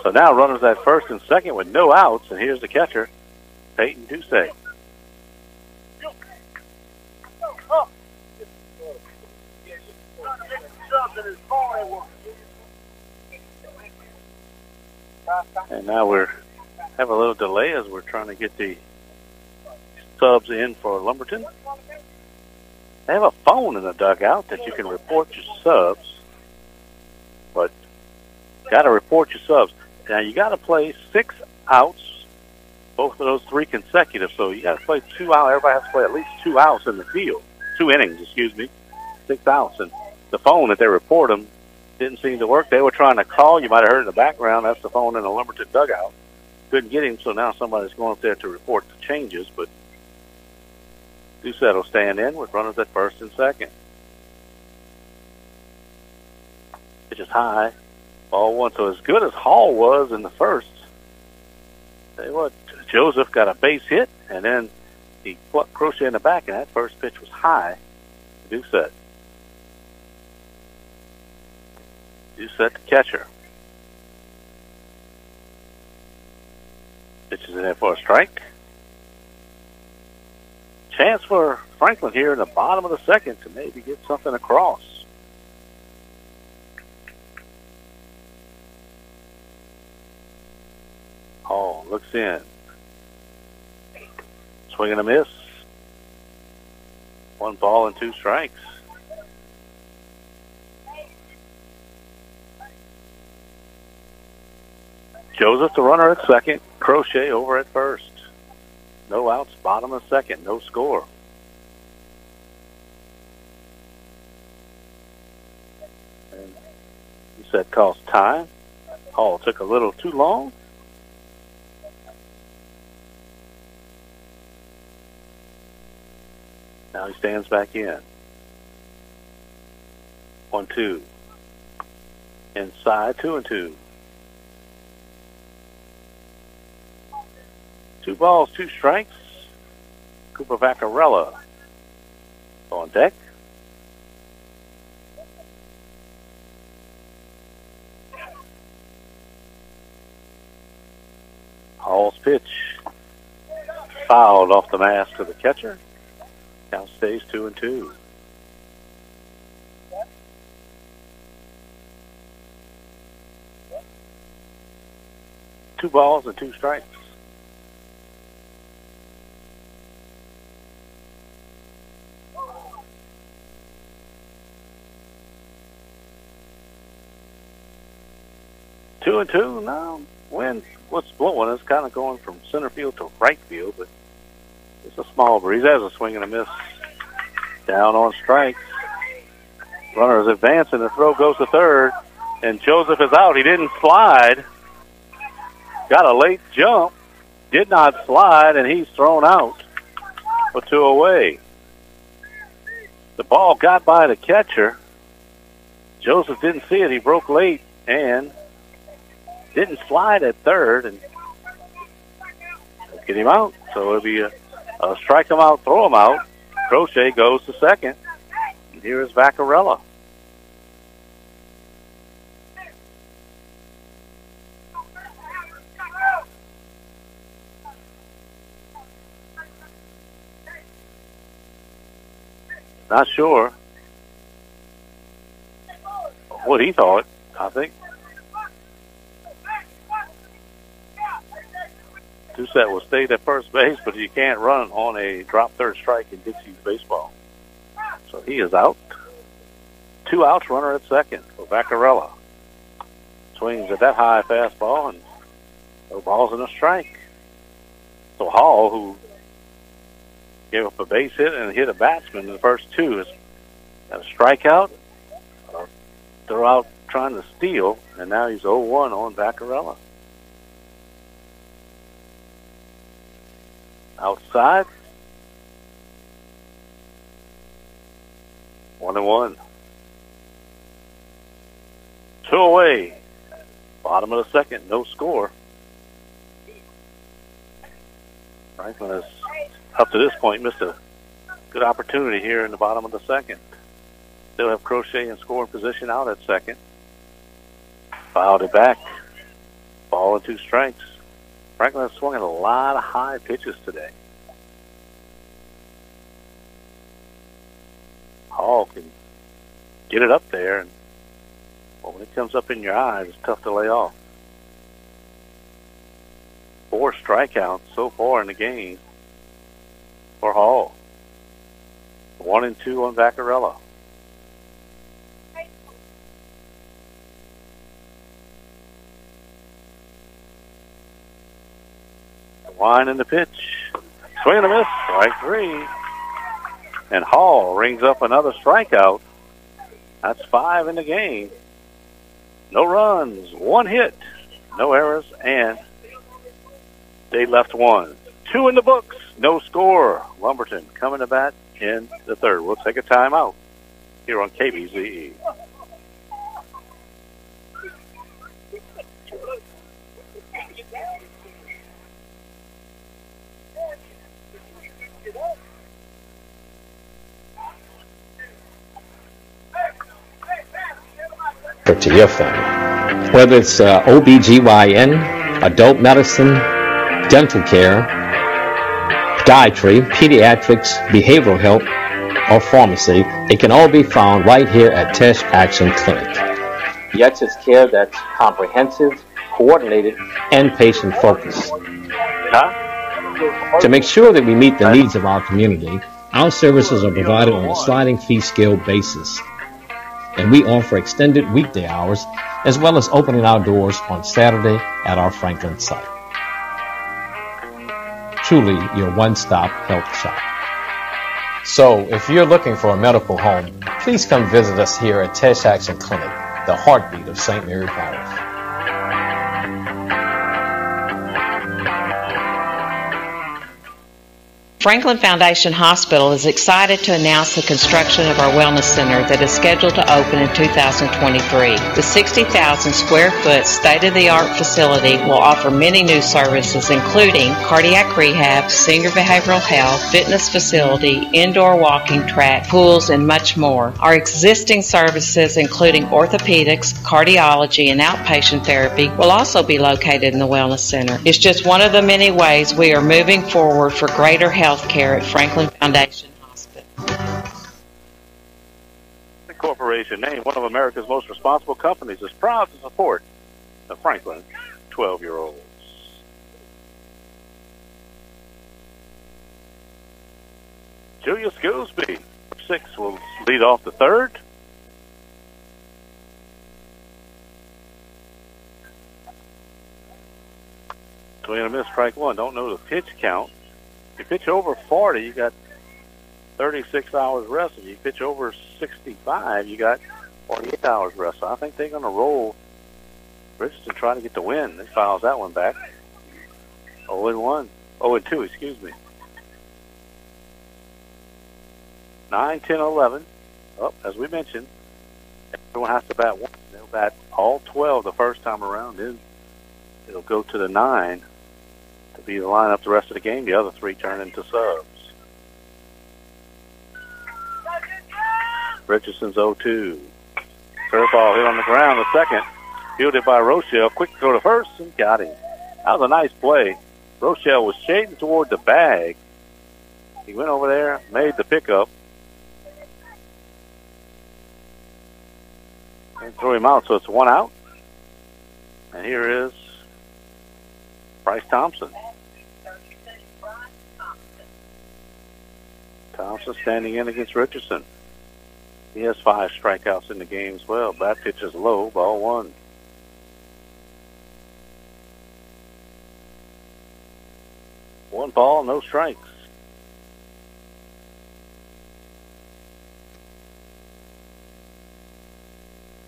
So now runners at first and second with no outs, and here's the catcher, Peyton Ducey. And now we're have a little delay as we're trying to get the subs in for Lumberton. They have a phone in the dugout that you can report your subs, but got to report your subs. Now you got to play six outs, both of those three consecutive. So you got to play two outs. Everybody has to play at least two outs in the field, two innings, excuse me, six outs. And the phone that they report them didn't seem to work. They were trying to call. You might have heard in the background. That's the phone in the Lumberton dugout. Couldn't get him, so now somebody's going up there to report the changes. But Doucette will stand in with runners at first and second. Pitch is high. Ball one. So as good as Hall was in the first, tell what, Joseph got a base hit, and then he plucked Crochet in the back, and that first pitch was high. Doucette. Doucette the catcher. Pitches in there for a strike. Chance for Franklin here in the bottom of the second to maybe get something across. Hall looks in. Swing and a miss. One ball and two strikes. Joseph, the runner at second. Crochet over at first. No outs, bottom of second, no score. And he said cost time. Hall took a little too long. Now he stands back in. One, two. Inside, two and two. Two balls, two strikes. Cooper Vaccarella on deck. Hall's pitch fouled off the mask to the catcher. Count stays two and two. Two balls and two strikes. Two and two now. Wind what's blowing is kind of going from center field to right field, but it's a small breeze. There's a swing and a miss. Down on strikes. Runner is advancing. The throw goes to third, and Joseph is out. He didn't slide. Got a late jump. Did not slide, and he's thrown out for two away. The ball got by the catcher. Joseph didn't see it. He broke late and didn't slide at third and get him out. So it'll be a, a strike him out, throw him out. Crochet goes to second. And here is Vaccarella. Not sure what he thought. I think Doucette will stay at first base, but you can't run on a drop third strike in Dixie Youth baseball. So he is out. Two outs, runner at second for Vaccarella. Swings at that high fastball and no balls in a strike. So Hall, who gave up a base hit and hit a batsman in the first two, is a strikeout, a throw out trying to steal, and now he's 0-1 on Vaccarella. Outside. One and one. Two away. Bottom of the second, no score. Franklin has, up to this point, missed a good opportunity here in the bottom of the second. Still have Crochet in scoring position out at second. Fouled it back. Ball and two strikes. Franklin has swung at a lot of high pitches today. Hall can get it up there, and well, when it comes up in your eyes, it's tough to lay off. Four strikeouts so far in the game for Hall. One and two on Vaccarella. Line in the pitch. Swing and a miss. Strike three. And Hall rings up another strikeout. That's five in the game. No runs, one hit, no errors, and they left one. Two in the books, no score. Lumberton coming to bat in the third. We'll take a timeout here on KBZE. To your family. Whether it's uh, OBGYN, adult medicine, dental care, dietary, pediatrics, behavioral health, or pharmacy, it can all be found right here at Teche Action Clinic. Yet it's care that's comprehensive, coordinated, and patient focused. To make sure that we meet the needs of our community, our services are provided on a sliding fee scale basis. And we offer extended weekday hours as well as opening our doors on Saturday at our Franklin site. Truly your one-stop health shop. So, if you're looking for a medical home, please come visit us here at Teche Action Clinic, the heartbeat of St. Mary Parish. Franklin Foundation Hospital is excited to announce the construction of our wellness center that is scheduled to open in 2023. The 60,000 square foot state-of-the-art facility will offer many new services including cardiac rehab, senior behavioral health, fitness facility, indoor walking track, pools, and much more. Our existing services including orthopedics, cardiology, and outpatient therapy will also be located in the wellness center. It's just one of the many ways we are moving forward for greater health care at Franklin Foundation Hospital. The corporation, named one of America's most responsible companies, is proud to support the Franklin 12 year olds. Julius Goolsby, six, will lead off the third. Swing and a miss, strike one. Don't know the pitch count. You pitch over 40, you got 36 hours rest. If you pitch over 65, you got 48 hours rest. So I think they're going to roll Richardson trying to get the win. They fouls that one back. 0 and 1. 0 and 2, excuse me. 9, 10, 11. Oh, as we mentioned, everyone has to bat one. They'll bat all 12 the first time around. Then it'll go to the 9 to be the lineup the rest of the game. The other three turn into subs. Richardson's 0-2. Curveball hit on the ground. The second, fielded by Rochelle. Quick throw to first and got him. That was a nice play. Rochelle was shading toward the bag. He went over there, made the pickup, and threw him out. So it's one out. And here is Bryce Thompson. Thompson standing in against Richardson. He has five strikeouts in the game as well. Bat pitch is low, ball one. One ball, no strikes.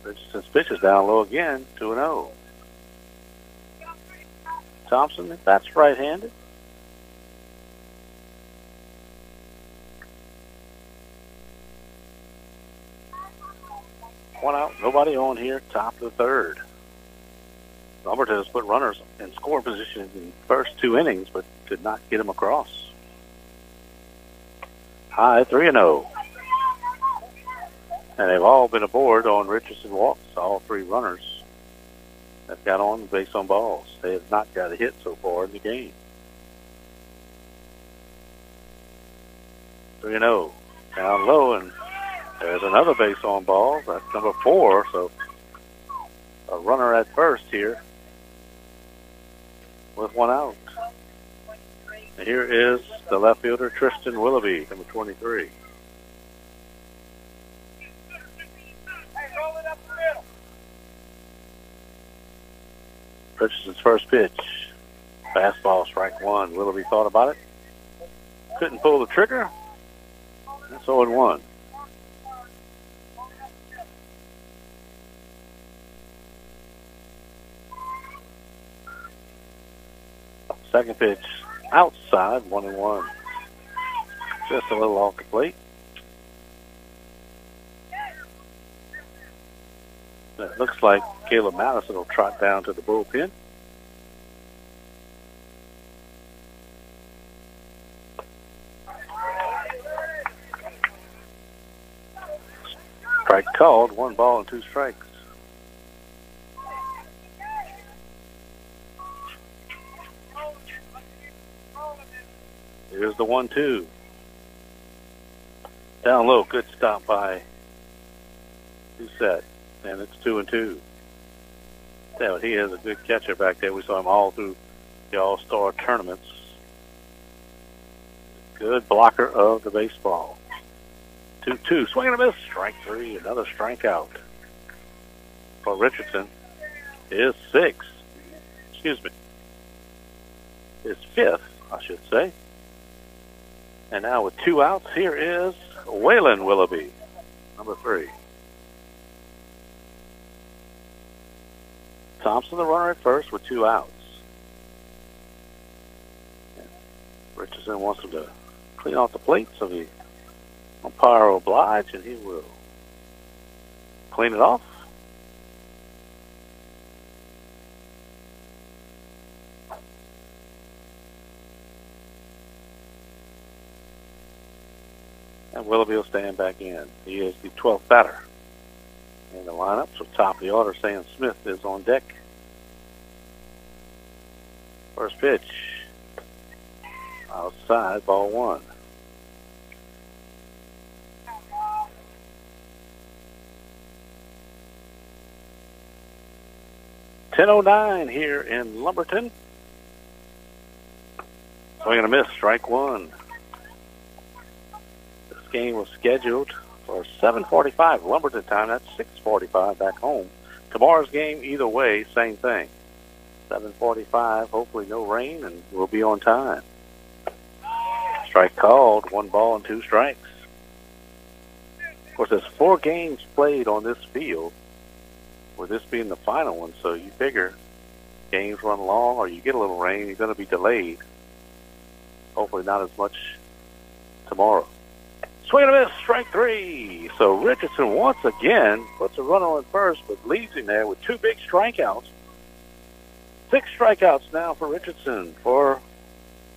Richardson's pitch is down low again, 2 0. Thompson, that's right-handed. One out, nobody on here, top of the third. Lumberton has put runners in scoring position in the first two innings, but could not get them across. High 3 and 0. And they've all been aboard on Richardson walks, all three runners have got on base on balls. They have not got a hit so far in the game. 3 0. Down low, and there's another base on ball. That's number four, so a runner at first here with one out. Here is the left fielder, Tristan Willoughby, number 23. Richardson's first pitch. Fastball, strike one. Willoughby thought about it. Couldn't pull the trigger. That's 0 1. Second pitch outside, 1 and 1. Just a little off the plate. It looks like Caleb Madison will trot down to the bullpen. Strike called, one ball and two strikes. Here's the one two. Down low, good stop by set, and it's two and two. Yeah, he is a good catcher back there. We saw him all through the All Star tournaments. Good blocker of the baseball. 2 2. Swing and a miss. Strike three. Another strikeout for Richardson. Is six. Excuse me. Is fifth, I should say. And now with two outs, here is Waylon Willoughby, number three. Thompson, the runner at first, with two outs. Richardson wants him to clean off the plate, so the umpire will oblige, and he will clean it off. And Willoughby will stand back in. He is the 12th batter in the lineup. So top of the order, Sam Smith is on deck. First pitch. Outside, ball one. Ten oh nine here in Lumberton. Swing and a miss, strike one. Game was scheduled for 7:45 Lumberton time. That's 6:45 back home. Tomorrow's game, either way, same thing. 7:45. Hopefully, no rain, and we'll be on time. Strike called. One ball and two strikes. Of course, there's four games played on this field, with this being the final one. So you figure games run long, or you get a little rain, you're going to be delayed. Hopefully, not as much tomorrow. Swing and a miss, strike three. So Richardson once again puts a runner on first, but leaves him there with two big strikeouts. Six strikeouts now for Richardson for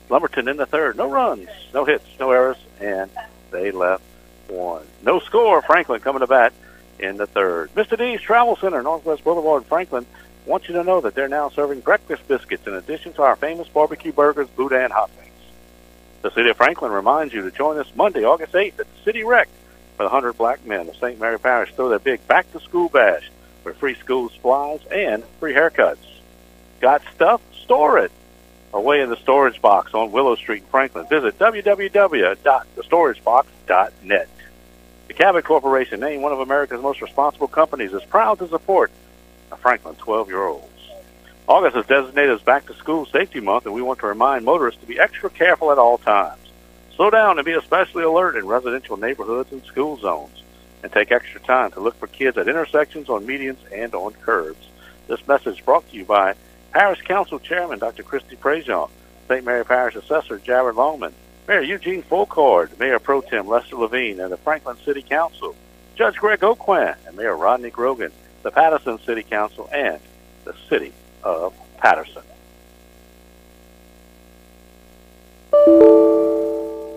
Lumberton in the third. No runs, no hits, no errors, and they left one. No score. Franklin coming to bat in the third. Mr. D's Travel Center, Northwest Boulevard, Franklin, wants you to know that they're now serving breakfast biscuits in addition to our famous barbecue burgers, boudin hot wings. The City of Franklin reminds you to join us Monday, August 8th at the City Rec for the 100 Black Men of St. Mary Parish throw their big back-to-school bash with free school supplies and free haircuts. Got stuff? Store it. Away in the storage box on Willow Street in Franklin. Visit www.thestoragebox.net. The Cabot Corporation, named one of America's most responsible companies, is proud to support the Franklin 12-year-olds. August is designated as Back to School Safety Month, and we want to remind motorists to be extra careful at all times. Slow down and be especially alert in residential neighborhoods and school zones, and take extra time to look for kids at intersections, on medians, and on curbs. This message brought to you by Parish Council Chairman Dr. Christy Prejean, St. Mary Parish Assessor Jared Longman, Mayor Eugene Foulcard, Mayor Pro Tem Lester Levine, and the Franklin City Council, Judge Greg Aucoin, and Mayor Rodney Grogan, the Patterson City Council, and the City of Patterson.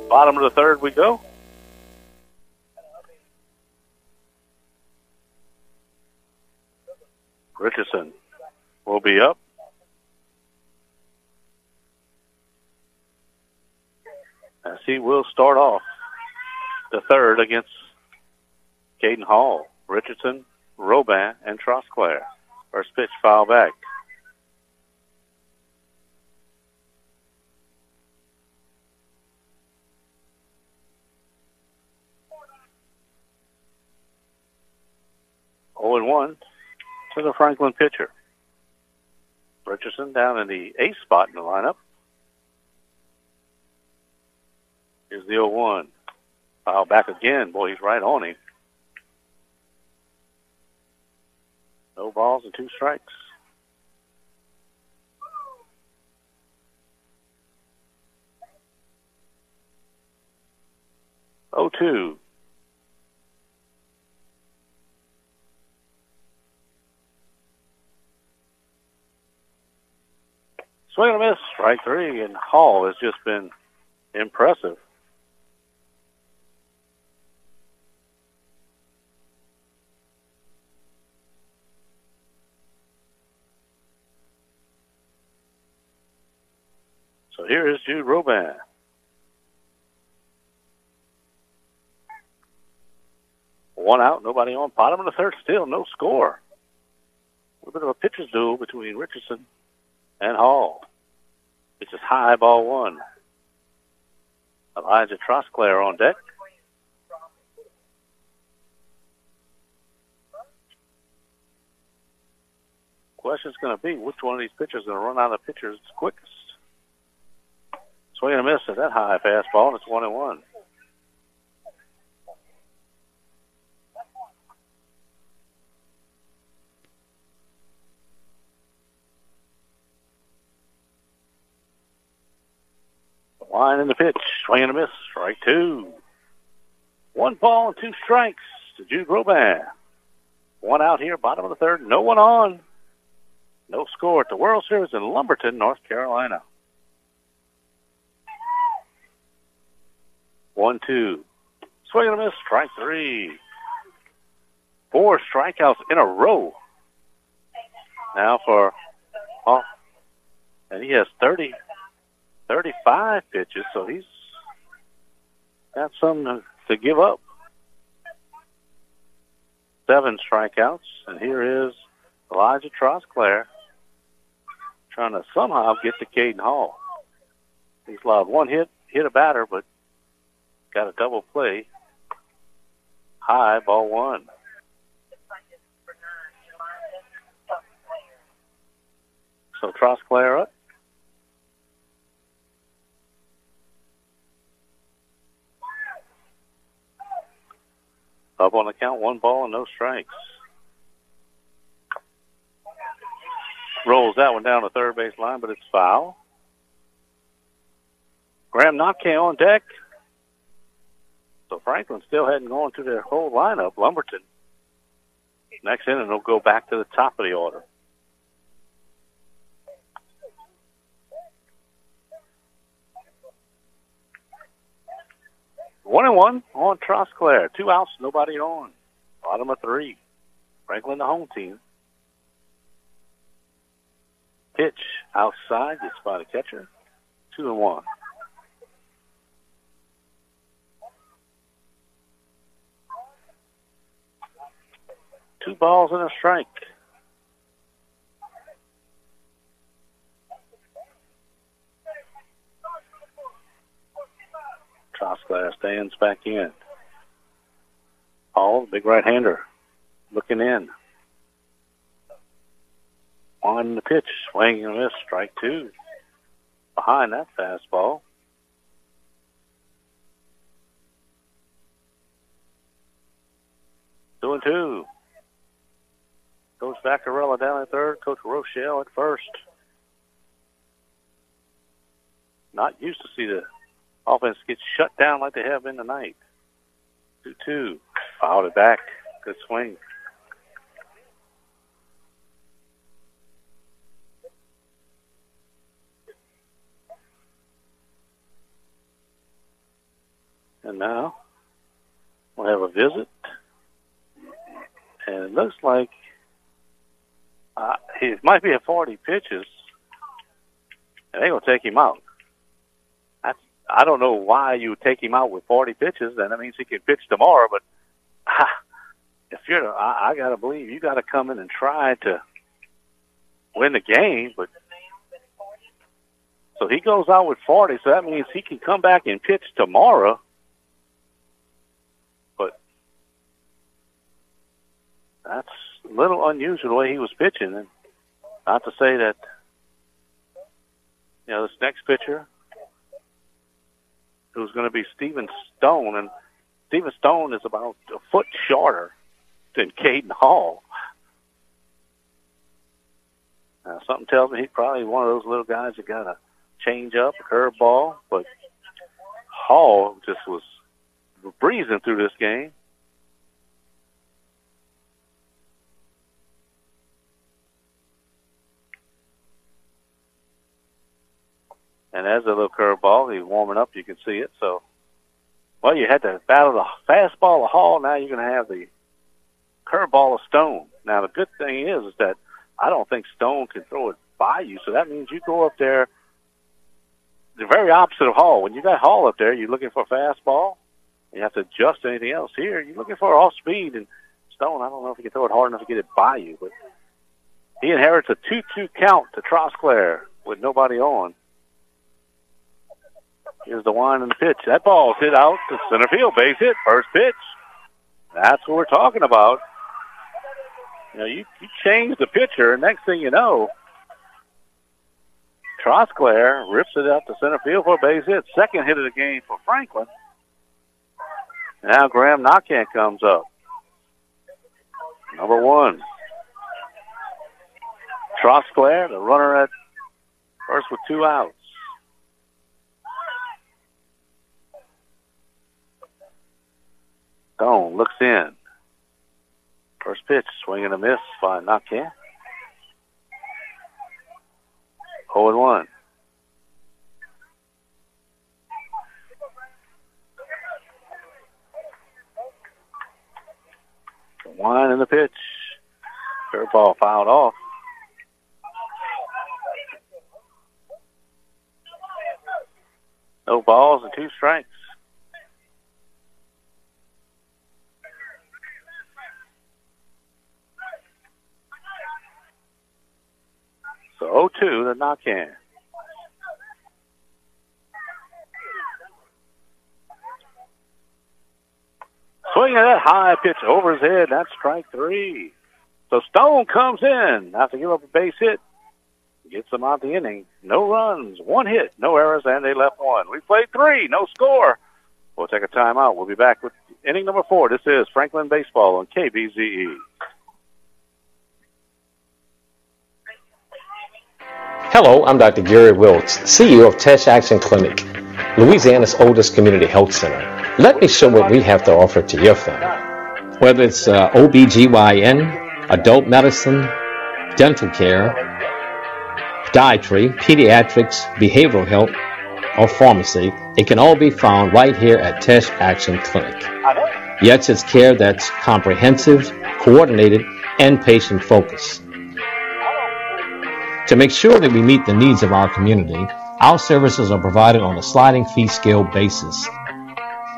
Bottom of the third we go. Richardson will be up. As he will start off the third against Caden Hall, Richardson, Roban, and Trosclair. First pitch foul back. Oh and 1 to the Franklin pitcher. Richardson down in the eighth spot in the lineup. Here's the 0 1. Foul back again. Boy, he's right on him. No balls and two strikes. Oh two. Swing and a miss, strike three, and Hall has just been impressive. So here is Jude Robin. One out, nobody on. Bottom of the third, still no score. A bit of a pitcher's duel between Richardson and Hall. It's just high ball one. Elijah Trosclair on deck. Question's going to be which one of these pitchers is going to run out of pitchers quickest. Swing and a miss at that high fastball, and it's one and one. Line in the pitch, swing and a miss, strike two. One ball and two strikes to Jude Robin. One out here, bottom of the third, no one on. No score at the World Series in Lumberton, North Carolina. One, two. Swing and a miss, strike three. Four strikeouts in a row. Now for, oh, and he has 30, 35 pitches, so he's got something to, to give up. Seven strikeouts, and here is Elijah Trosclair trying to somehow get to Caden Hall. He's allowed one hit, hit a batter, but got a double play. High, ball one. So Trosclair up. Up on the count, one ball and no strikes. Rolls that one down the third base line, but it's foul. Graham Notke on deck. So Franklin still hadn't gone through their whole lineup. Lumberton. Next inning, they'll go back to the top of the order. One and one on Trosclair. Two outs, nobody on. Bottom of three. Franklin, the home team. Pitch outside, gets by the catcher. Two and one. Two balls and a strike. Trosclair stands back in. Paul, big right-hander, looking in. On the pitch, swinging and miss, strike two. Behind that fastball. Two and two. Coach Vaccarella down at third. Coach Rochelle at first. Not used to see the offense gets shut down like they have been tonight. 2-2. Fouled it back. Good swing. And now we'll have a visit. And it looks like uh, he might be at 40 pitches. And they're going to take him out. I don't know why you would take him out with 40 pitches. Then that means he can pitch tomorrow. But if you're, I, I got to believe you got to come in and try to win the game. But so he goes out with 40. So that means he can come back and pitch tomorrow. But that's a little unusual the way he was pitching. And not to say that, you know, this next pitcher, who's going to be Stephen Stone, and Stephen Stone is about a foot shorter than Caden Hall. Now, something tells me he's probably one of those little guys that got a change up, a curve ball, but Hall just was breezing through this game. And as a little curveball, he's warming up. You can see it. So, well, you had to battle the fastball of Hall. Now you're going to have the curveball of Stone. Now the good thing is, is that I don't think Stone can throw it by you. So that means you go up there the very opposite of Hall. When you got Hall up there, you're looking for a fastball. You have to adjust anything else. Here, you're looking for off speed. And Stone, I don't know if he can throw it hard enough to get it by you, but he inherits a 2-2 count to Trosclair with nobody on. Here's the one and the pitch. That ball's hit out to center field. Base hit. First pitch. That's what we're talking about. You know, you, you change the pitcher, and next thing you know, Trosclair rips it out to center field for a base hit. Second hit of the game for Franklin. Now Graham Knockhand comes up. Number one. Trosclair, the runner at first with two outs. Looks in. First pitch, swing and a miss Fine, by Knockhand. 0 and 1. One in the pitch. Curveball fouled off. No balls and two strikes. So 0-2, the knock in. Swinging that high pitch over his head. That's strike three. So Stone comes in after give up a base hit. Gets them out the inning. No runs, one hit, no errors, and they left one. We played three, no score. We'll take a timeout. We'll be back with inning number four. This is Franklin Baseball on KBZE. Hello, I'm Dr. Gary Wiltz, CEO of Teche Action Clinic, Louisiana's oldest community health center. Let me show what we have to offer to your family. Whether it's uh, OBGYN, adult medicine, dental care, dietary, pediatrics, behavioral health, or pharmacy, it can all be found right here at Teche Action Clinic. Yet it's care that's comprehensive, coordinated, and patient focused. To make sure that we meet the needs of our community, our services are provided on a sliding fee scale basis,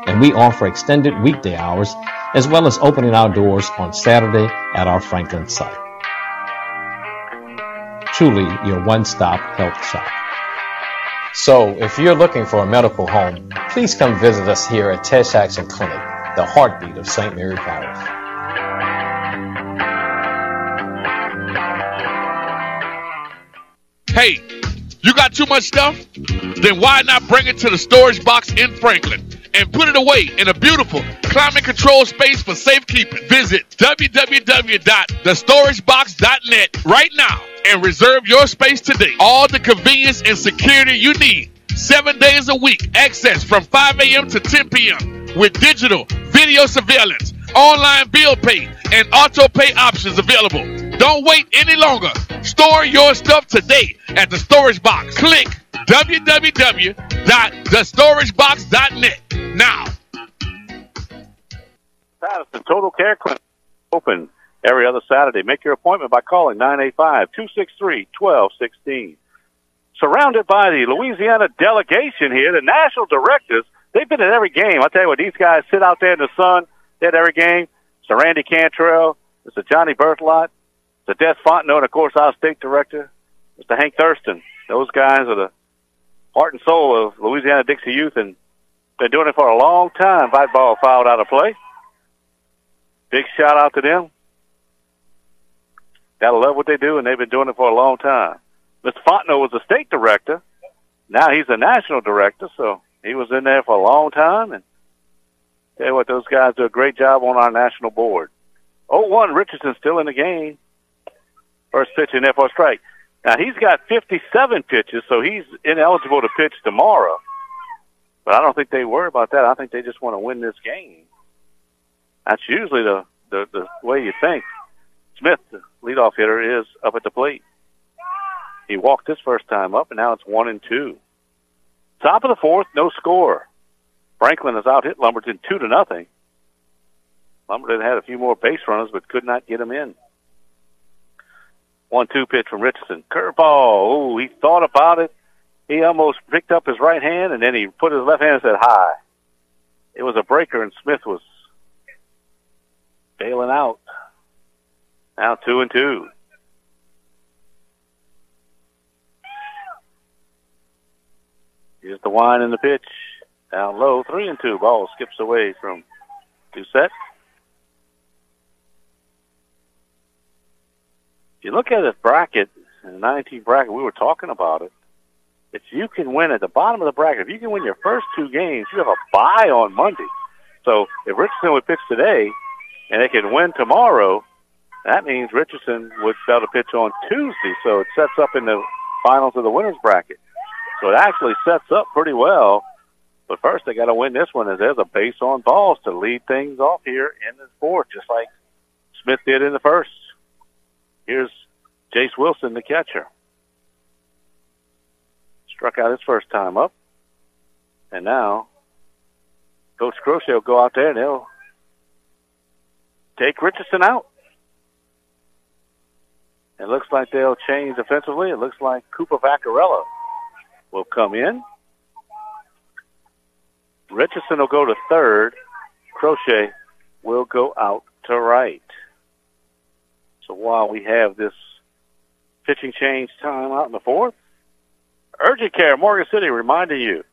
and we offer extended weekday hours as well as opening our doors on Saturday at our Franklin site. Truly your one-stop health shop. So, if you're looking for a medical home, please come visit us here at Teche Action Clinic, the heartbeat of St. Mary Parish. Hey, you got too much stuff? Then why not bring it to the storage box in Franklin and put it away in a beautiful climate controlled space for safekeeping? Visit www.thestoragebox.net right now and reserve your space today. All the convenience and security you need. Seven days a week. Access from 5 a.m. to 10 p.m. with digital video surveillance, online bill pay, and auto pay options available. Don't wait any longer. Store your stuff today at the storage box. Click www.thestoragebox.net now. Patterson Total Care Clinic open every other Saturday. Make your appointment by calling 985-263-1216. Surrounded by the Louisiana delegation here, the national directors, they've been at every game. I'll tell you what, these guys sit out there in the sun, they're at every game. Mr. Randy Cantrell, Mr. Johnny Berthelot, Mr. Des Fontenot, and of course our state director, Mr. Hank Thurston. Those guys are the heart and soul of Louisiana Dixie Youth and been doing it for a long time. White ball fouled out of play. Big shout out to them. Gotta love what they do, and they've been doing it for a long time. Mr. Fontenot was the state director. Now he's the national director, so he was in there for a long time. And tell you what, those guys do a great job on our national board. 0-1, Richardson still in the game. First pitch in a strike. Now he's got 57 pitches, so he's ineligible to pitch tomorrow. But I don't think they worry about that. I think they just want to win this game. That's usually the the, the way you think. Smith, the leadoff hitter, is up at the plate. He walked his first time up, and now it's one and two. Top of the fourth, no score. Franklin has out hit Lumberton two to nothing. Lumberton had a few more base runners, but could not get him in. One two pitch from Richardson. Curveball. Oh, he thought about it. he almost picked up his right hand and then he put his left hand and said hi. It was a breaker and Smith was bailing out. Now two and two. Here's the wine and the pitch. Down low, three and two. Ball skips away from Doucette. You look at this bracket, the 19 bracket, we were talking about it. If you can win at the bottom of the bracket, if you can win your first two games, you have a bye on Monday. So if Richardson would pitch today and they can win tomorrow, that means Richardson would be able to pitch on Tuesday. So it sets up in the finals of the winners bracket. So it actually sets up pretty well. But first, they got to win this one as there's a base on balls to lead things off here in the fourth, just like Smith did in the first. Here's Jace Wilson, the catcher. Struck out his first time up. And now, Coach Crochet will go out there and he'll take Richardson out. It looks like they'll change defensively. It looks like Cooper Vaccarella will come in. Richardson will go to third. Crochet will go out to right. So while we have this pitching change time out in the fourth, Urgent Care Morgan City reminding you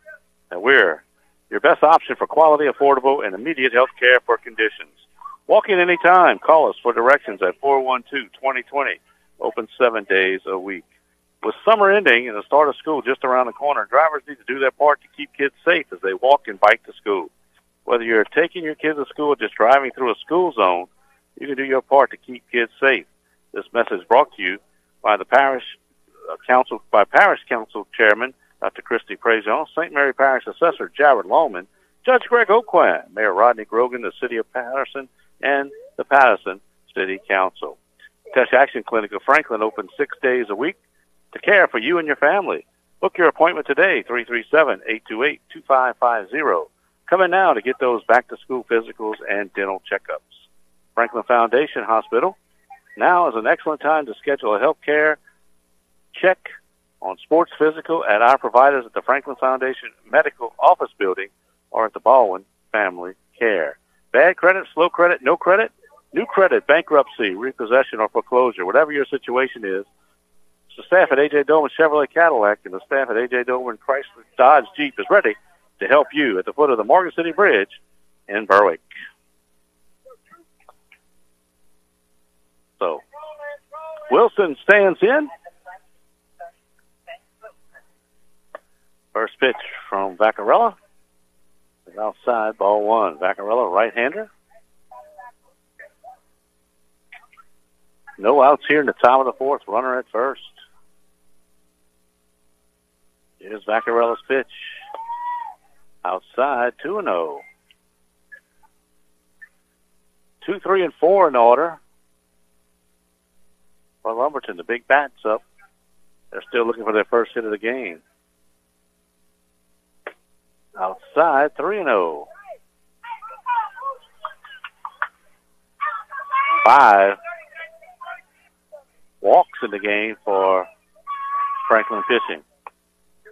that we're your best option for quality, affordable, and immediate health care for conditions. Walk in anytime. Call us for directions at 412-2020. Open seven days a week. With summer ending and the start of school just around the corner, drivers need to do their part to keep kids safe as they walk and bike to school. Whether you're taking your kids to school or just driving through a school zone, you can do your part to keep kids safe. This message brought to you by the parish uh, council, by parish council chairman Dr. Christy Prejean, St. Mary Parish Assessor Jared Longman, Judge Greg Aucoin, Mayor Rodney Grogan, the City of Patterson, and the Patterson City Council. Teche Action Clinic of Franklin open six days a week to care for you and your family. Book your appointment today, 337-828-2550. Come in now to get those back to school physicals and dental checkups. Franklin Foundation Hospital. Now is an excellent time to schedule a health care check on sports physical at our providers at the Franklin Foundation Medical Office Building or at the Baldwin Family Care. Bad credit, slow credit, no credit, new credit, bankruptcy, repossession, or foreclosure, whatever your situation is, the staff at AJ Dolman Chevrolet Cadillac and the staff at AJ Dolman Chrysler Dodge Jeep is ready to help you at the foot of the Morgan City Bridge in Berwick. So, Wilson stands in. First pitch from Vaccarella. Outside, ball one. Vaccarella, right-hander. No outs here in the top of the fourth. Runner at first. Here's Vaccarella's pitch. Outside, 2 and 0. 2, 3, and 4 in order. For Lumberton, the big bat's up. They're still looking for their first hit of the game. Outside, 3 and 0. Five walks in the game for Franklin Pitching.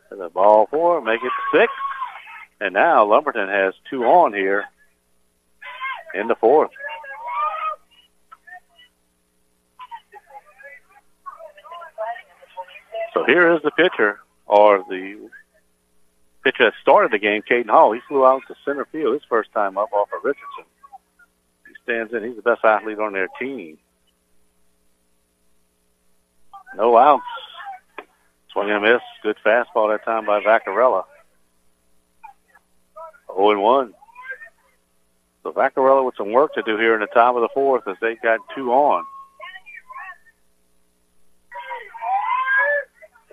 The ball four, make it six. And now Lumberton has two on here in the fourth. So here is the pitcher, or the pitcher that started the game, Caden Hall. He flew out to center field his first time up off of Richardson. He stands in. He's the best athlete on their team. No outs. Swing and a miss. Good fastball that time by Vaccarella. 0 and 1. So Vaccarella with some work to do here in the top of the fourth as they got two on.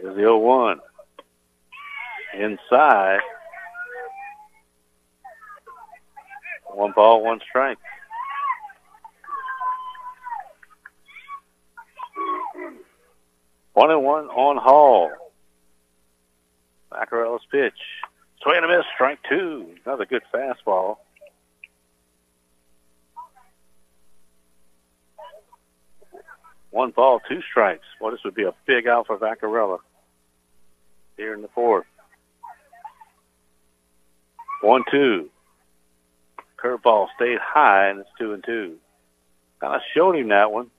Here's the 0 1. Inside. One ball, one strike. One and one on Hall. Vaccarella's pitch. Swing and a miss, strike two. Another good fastball. One ball, two strikes. Well, this would be a big out for Vaccarella here in the fourth. One, two. Curveball stayed high, and it's two and two. Kind of showed him that one.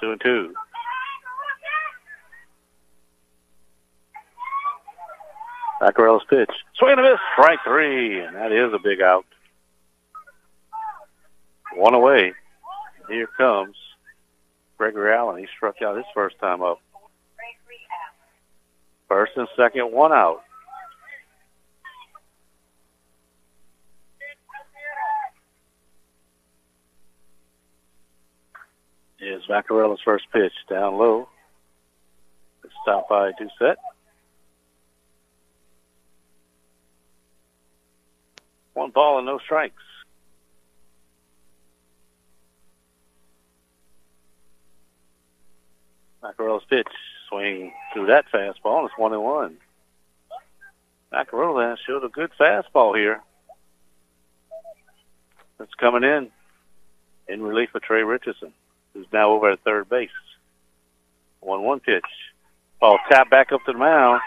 Two and two. Vaccarella's pitch. Swing and a miss. Strike three, and that is a big out. One away. Here comes Gregory Allen. He struck out his first time up. First and second, one out. Is Vaccarella's first pitch down low. It's stopped by Doucette. One ball and no strikes. Vaccarella's pitch. Swing through that fastball, and it's one and one. Vaccarella showed a good fastball here. It's coming in in relief of Trey Richardson, who's now over at third base. 1 1 pitch. Ball tapped back up to the mound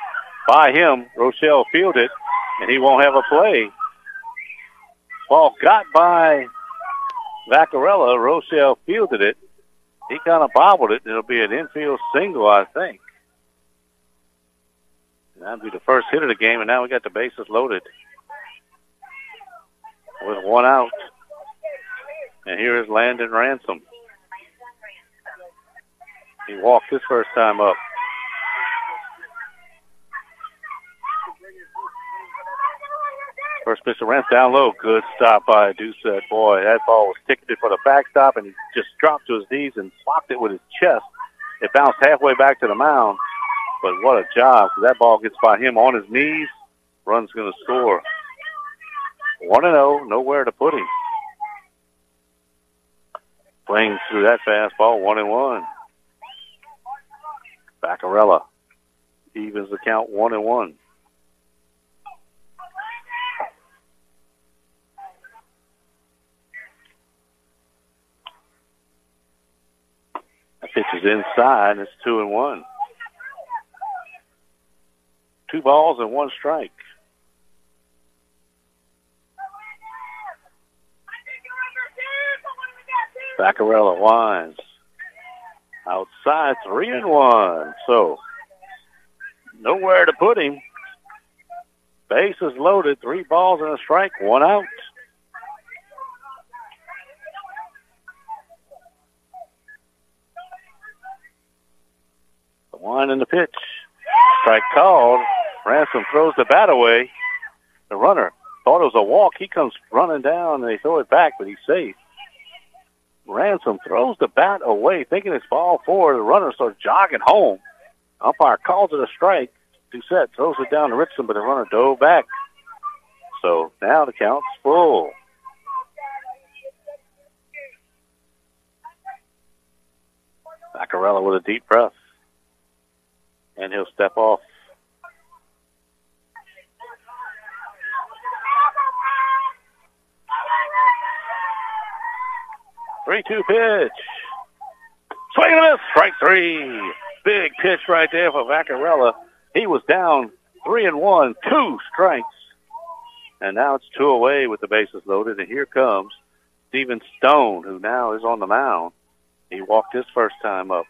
by him. Rochelle fielded, it, and he won't have a play. Ball got by Vaccarella. Rochelle fielded it. He kind of bobbled it. It'll be an infield single, I think. And that'll be the first hit of the game, and now we got the bases loaded with one out. And here is Landon Ransom. He walked his first time up. First pitch to Ransom down low. Good stop by Doucette. Boy, that ball was ticketed for the backstop, and he just dropped to his knees and blocked it with his chest. It bounced halfway back to the mound. But what a job. That ball gets by him on his knees. Run's going to score. 1 0, nowhere to put him. Playing through that fastball, 1 and 1. Vaccarella evens the count 1 and 1. That pitch is inside, and it's 2 and 1. Two balls and one strike. Vaccarella winds. Outside, three and one. So, nowhere to put him. Bases loaded, three balls and a strike, one out. In the pitch. Strike called. Ransom throws the bat away. The runner thought it was a walk. He comes running down and they throw it back, but he's safe. Ransom throws the bat away, thinking it's ball four. The runner starts jogging home. Umpire calls it a strike. Doucette throws it down to Richardson, but the runner dove back. So now the count's full. Vaccarella with a deep breath. And he'll step off. Three-two pitch. Swing and a miss. Strike three. Big pitch right there for Vaccarella. He was down three and one, two strikes. And now it's two away with the bases loaded. And here comes Steven Stone, who now is on the mound. He walked his first time up.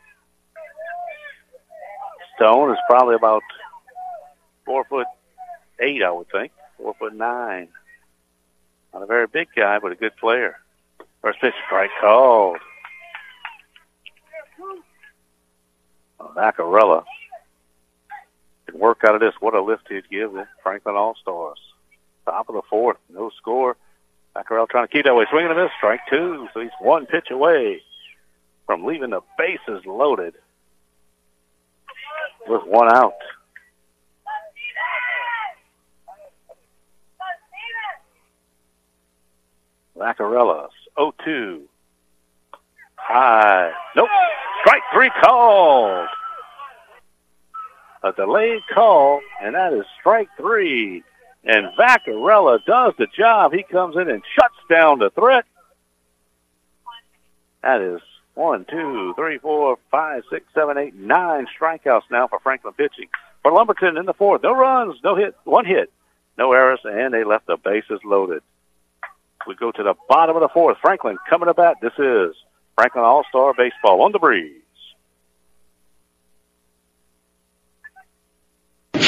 Stone is probably about four foot eight, I would think. Four foot nine. Not a very big guy, but a good player. First pitch strike called. Vaccarella can work out of this. What a lift he'd give the Franklin All Stars. Top of the fourth, no score. Vaccarella trying to keep that way. Swinging a miss, strike two. So he's one pitch away from leaving the bases loaded with one out. Vaccarella's 0-2. High. Nope. Strike three called. A delayed call, and that is strike three. And Vaccarella does the job. He comes in and shuts down the threat. That is one, two, three, four, five, six, seven, eight, nine strikeouts now for Franklin pitching. For Lumberton in the fourth, no runs, no hit, one hit, no errors, and they left the bases loaded. We go to the bottom of the fourth. Franklin coming to bat. This is Franklin All Star Baseball on the breeze.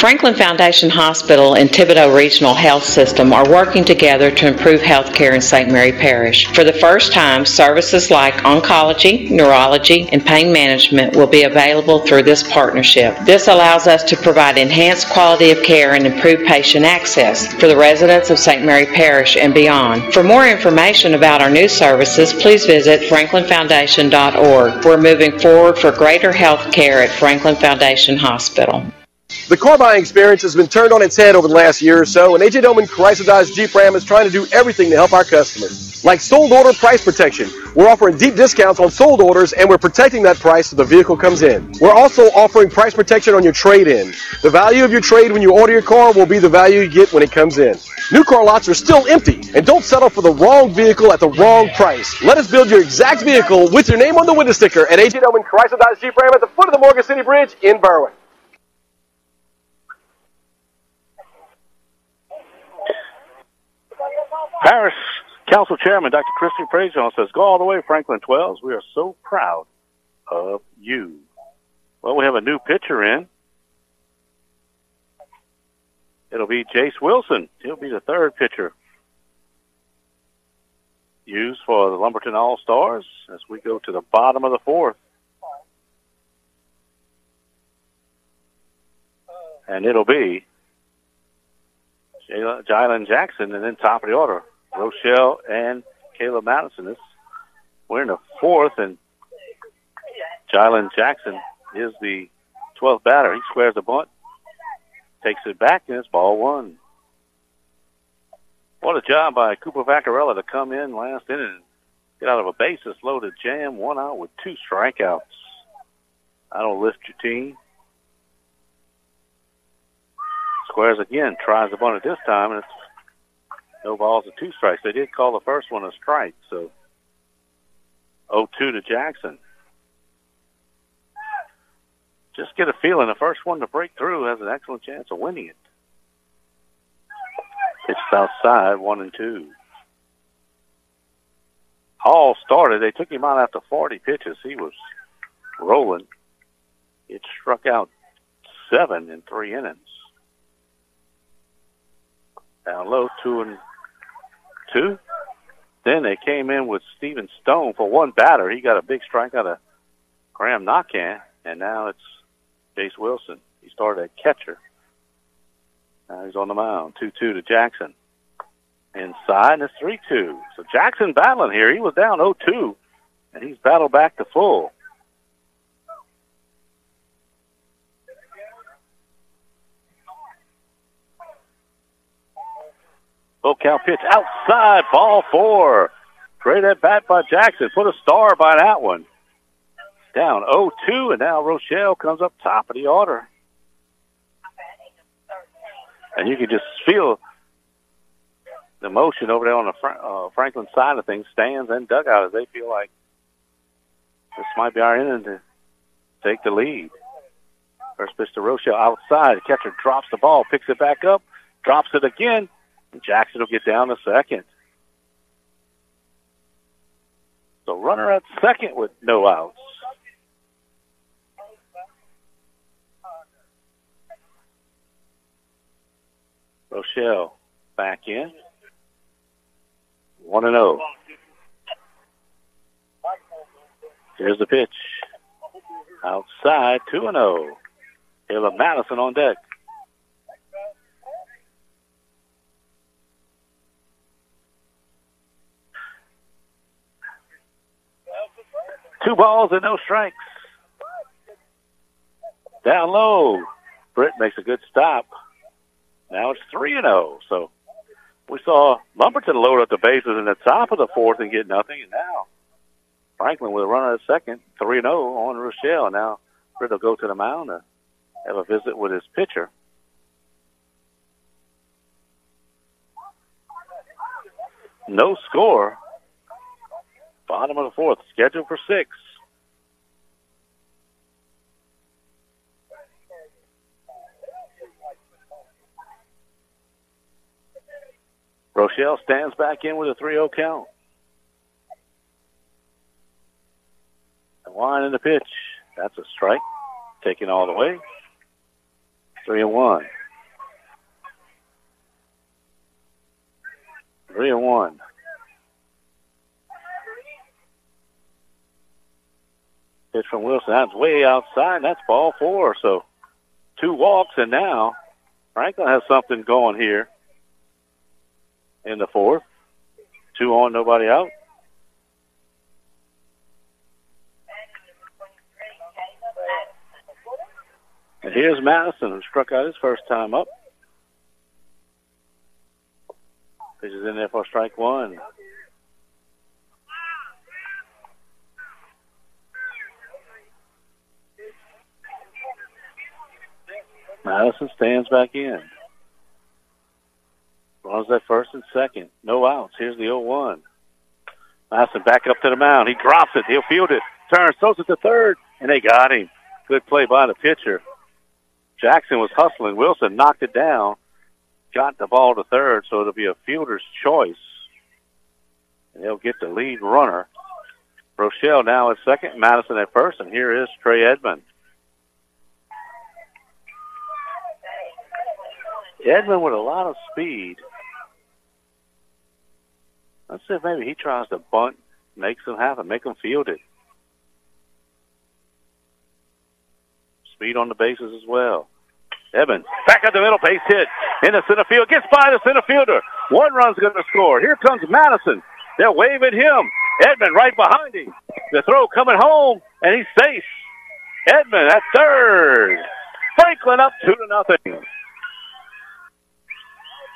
Franklin Foundation Hospital and Thibodaux Regional Health System are working together to improve health care in St. Mary Parish. For the first time, services like oncology, neurology, and pain management will be available through this partnership. This allows us to provide enhanced quality of care and improve patient access for the residents of St. Mary Parish and beyond. For more information about our new services, please visit franklinfoundation.org. We're moving forward for greater health care at Franklin Foundation Hospital. The car buying experience has been turned on its head over the last year or so, and AJ Dohmann Chrysler Dodge Jeep Ram is trying to do everything to help our customers. Like sold order price protection. We're offering deep discounts on sold orders, and we're protecting that price so the vehicle comes in. We're also offering price protection on your trade-in. The value of your trade when you order your car will be the value you get when it comes in. New car lots are still empty, and don't settle for the wrong vehicle at the wrong price. Let us build your exact vehicle with your name on the window sticker at AJ Dohmann Chrysler Dodge Jeep Ram at the foot of the Morgan City Bridge in Berwick. Parish Council Chairman Dr. Christy Prejean says, "Go all the way, Franklin 12s. We are so proud of you." Well, we have a new pitcher in. It'll be Jace Wilson. He'll be the third pitcher used for the Lumberton All Stars as we go to the bottom of the fourth. And it'll be Jalen Jackson, and then top of the order, Rochelle and Caleb Madison. This, we're in the fourth, and Jalen Jackson is the 12th batter. He squares the bunt, takes it back, and it's ball one. What a job by Cooper Vaccarella to come in last inning and get out of a bases loaded jam, one out with two strikeouts. That'll lift your team. Squares again, tries the bunt at this time, and it's no balls and two strikes. They did call the first one a strike, so 0-2 to Jackson. Just get a feeling the first one to break through has an excellent chance of winning it. Pitched outside, one and two. Hall started. They took him out after 40 pitches. He was rolling. It struck out seven in three innings. Down low, two and two. Then they came in with Steven Stone for one batter. He got a big strike out of Graham Knockan, and now it's Jace Wilson. He started at catcher. Now he's on the mound. 2-2 to Jackson. Inside, and it's 3-2. So Jackson battling here. He was down 0-2, and he's battled back to full. Low count pitch outside, ball four. Great at bat by Jackson. Put a star by that one. Down 0-2, and now Rochelle comes up top of the order. And you can just feel the motion over there on the uh, Franklin side of things, stands and dugout, as they feel like this might be our inning to take the lead. First pitch to Rochelle outside. The catcher drops the ball, picks it back up, drops it again. Jackson will get down to second. So runner at second with no outs. Rochelle back in. 1 and 0. Here's the pitch. Outside, 2 and 0. Caleb Madison on deck. Two balls and no strikes. Down low. Britt makes a good stop. Now it's 3 and 0. So we saw Lumberton load up the bases in the top of the fourth and get nothing. And now Franklin with a runner at second, 3 and 0 on Rochelle. Now Britt will go to the mound to have a visit with his pitcher. No score Bottom of the fourth, scheduled for six. Rochelle stands back in with a 3 0 count. The line in the pitch. That's a strike. Taken all the way. 3 and 1. 3 and 1. Pitch from Wilson. That's way outside. That's ball four. So two walks, and now Franklin has something going here in the fourth. Two on, nobody out. And here's Madison, who struck out his first time up. Pitches in there for strike one. Madison stands back in. Runs that first and second. No outs. Here's the 0-1. Madison back up to the mound. He drops it. He'll field it. Turns, throws it to third, and they got him. Good play by the pitcher. Jackson was hustling. Wilson knocked it down. Got the ball to third, so it'll be a fielder's choice. And they'll get the lead runner. Rochelle now at second, Madison at first, and here is Trey Edmond. Edmond with a lot of speed. See if maybe he tries to bunt, makes them happen, make them field it. Speed on the bases as well. Evans back at the middle, base hit in the center field, gets by the center fielder. One run's going to score. Here comes Madison. They're waving him. Edmond right behind him. The throw coming home, and he's safe. Edmond at third. Franklin up two to nothing.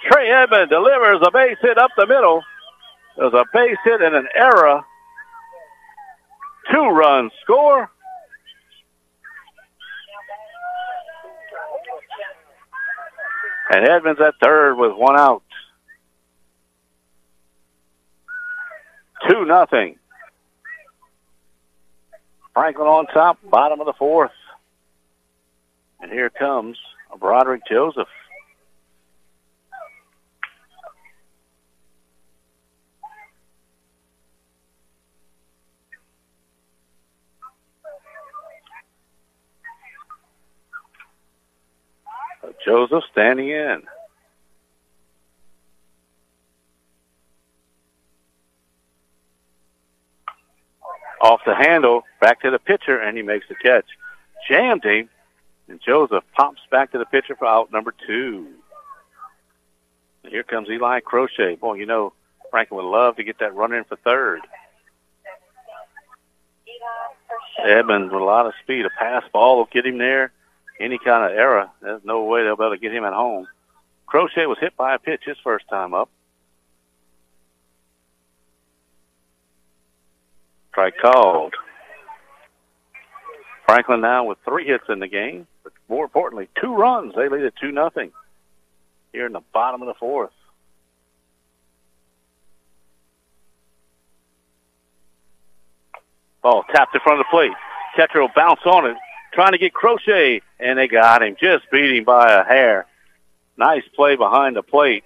Trey Edmond delivers a base hit up the middle. There's a base hit and an error. Two runs score. And Edmonds at third with one out. Two nothing. Franklin on top, bottom of the fourth. And here comes Broderick Joseph. Joseph standing in. Off the handle, back to the pitcher, and he makes the catch. Jammed him, and Joseph pops back to the pitcher for out number two. Here comes Eli Crochet. Boy, you know, Franklin would love to get that run in for third. Edmonds with a lot of speed. A pass ball will get him there any kind of error, there's no way they'll be able to get him at home. Crochet was hit by a pitch his first time up. Strike called. Franklin now with three hits in the game, but more importantly, two runs. They lead at two nothing here in the bottom of the fourth. Ball tapped in front of the plate. Catcher will bounce on it trying to get Crochet, and they got him. Just beat him by a hair. Nice play behind the plate.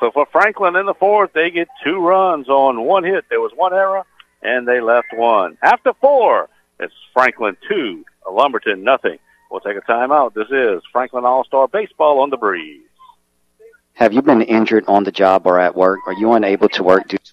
So for Franklin in the fourth, they get two runs on one hit. There was one error, and they left one. After four, it's Franklin two, Lumberton nothing. We'll take a timeout. This is Franklin All-Star Baseball on the Breeze. Have you been injured on the job or at work? Are you unable to work due to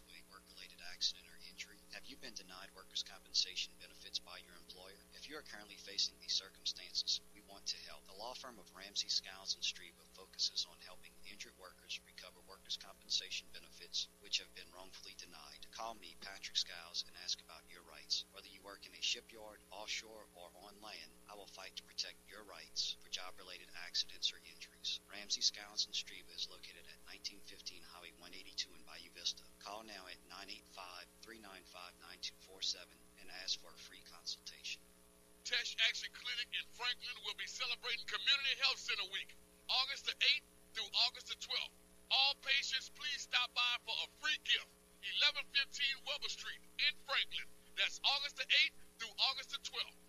shipyard, offshore, or on land, I will fight to protect your rights for job-related accidents or injuries. Ramsey Scowens and Streba is located at 1915 Highway 182 in Bayou Vista. Call now at 985-395-9247 and ask for a free consultation. Teche Action Clinic in Franklin will be celebrating Community Health Center Week, August the 8th through August the 12th. All patients, please stop by for a free gift. 1115 Weber Street in Franklin. That's August the 8th through August the 12th.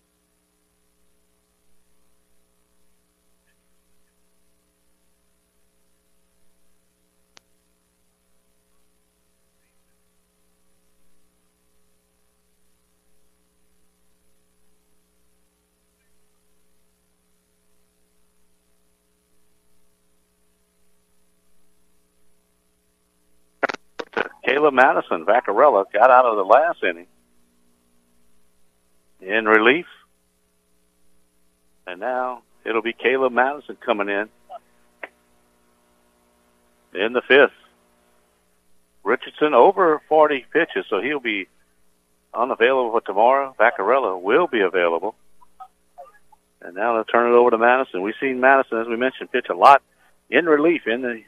Kayla Madison, Vaccarella, got out of the last inning in relief. And now it'll be Caleb Madison coming in in the fifth. Richardson over 40 pitches, so he'll be unavailable for tomorrow. Vaccarella will be available. And now they'll turn it over to Madison. We've seen Madison, as we mentioned, pitch a lot in relief in the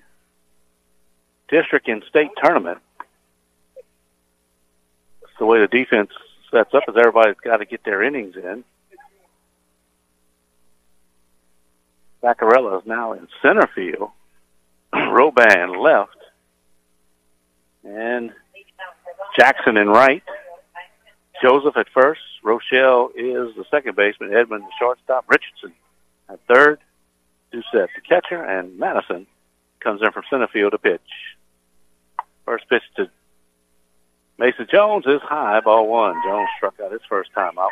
district and state tournament. It's the way the defense sets up is everybody's got to get their innings in. Vaccarella is now in center field. *clears throat* Roban left. And Jackson in right. Joseph at first. Rochelle is the second baseman. Edmond the shortstop. Richardson at third. Doucette the catcher. And Madison comes in from center field to pitch. First pitch to Mason Jones is high, ball one. Jones struck out his first time out.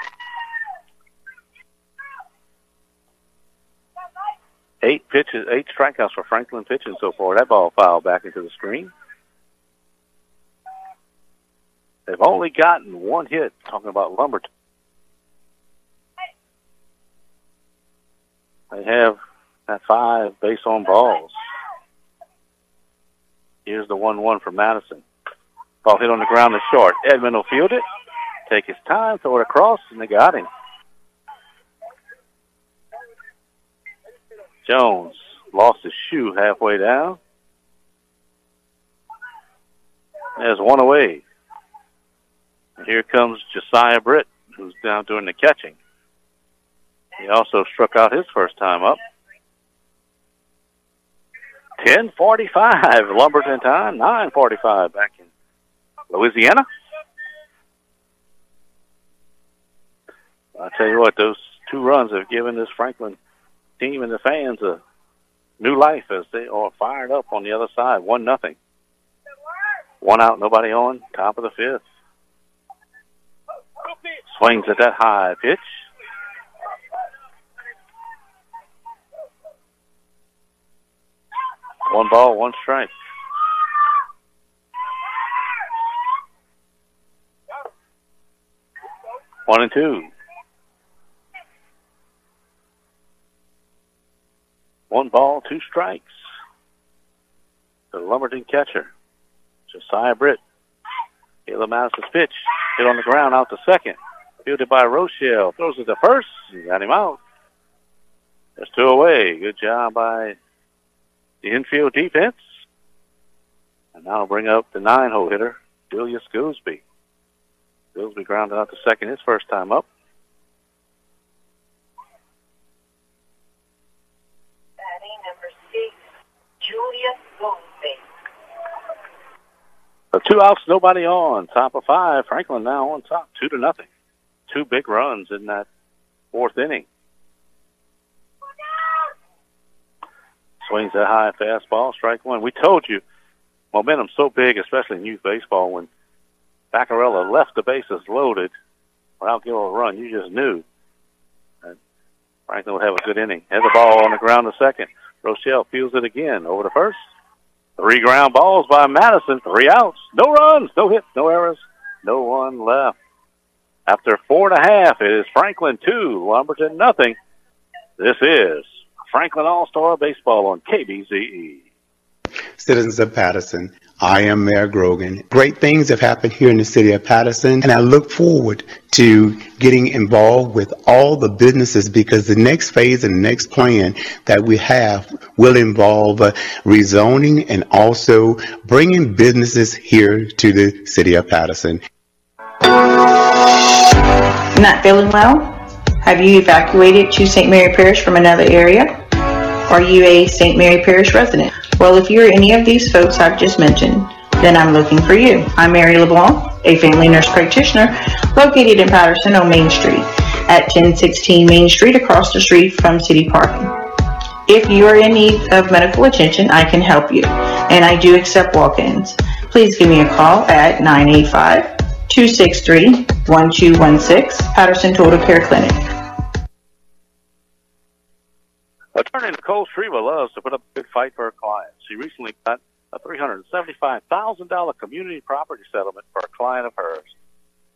Eight pitches, eight strikeouts for Franklin pitching so far. That ball fouled back into the screen. They've only gotten one hit, talking about Lumberton. They have five base on balls. Here's the 1-1 for Madison. Ball hit on the ground is short. Edmond will field it, take his time, throw it across, and they got him. Jones lost his shoe halfway down. There's one away. And here comes Josiah Britt, who's down doing the catching. He also struck out his first time up. 10:45 Lumberton time. 9:45 back in Louisiana. I tell you what, those two runs have given this Franklin team and the fans a new life as they are fired up on the other side. One nothing. One out, nobody on. Top of the fifth. Swings at that high pitch. One ball, one strike. One and two. One ball, two strikes. The Lumberton catcher, Josiah Britt. Caleb Madison's pitch hit on the ground out to second. Fielded by Rochelle. Throws it to first. Got him out. There's two away. Good job by the infield defense. And now bring up the nine hole hitter, Julius Gooseby. Gooseby grounded out to second his first time up. Batting number six, Julius two outs, nobody on. Top of five. Franklin now on top, two to nothing. Two big runs in that fourth inning. Swings that high fastball, strike one. We told you momentum's so big, especially in youth baseball, when Vaccarella left the bases loaded without giving a run, you just knew Franklin would have a good inning. Had the ball on the ground to second. Rochelle fields it again over the first. Three ground balls by Madison, three outs, no runs, no hits, no errors, no one left. After four and a half, it is Franklin two, Lumberton nothing. This is Franklin All Star Baseball on KBZE. Citizens of Patterson, I am Mayor Grogan. Great things have happened here in the city of Patterson, and I look forward to getting involved with all the businesses because the next phase and the next plan that we have will involve uh, rezoning and also bringing businesses here to the city of Patterson. Not feeling well? Have you evacuated to St. Mary Parish from another area? Are you a St. Mary Parish resident? Well, if you're any of these folks I've just mentioned, then I'm looking for you. I'm Mary LeBlanc, a family nurse practitioner located in Patterson on Main Street at 1016 Main Street across the street from City Parking. If you are in need of medical attention, I can help you, and I do accept walk-ins. Please give me a call at 985-263-1216, Patterson Total Care Clinic. Attorney Nicole Shriva loves to put up a big fight for her clients. She recently got a $375,000 community property settlement for a client of hers.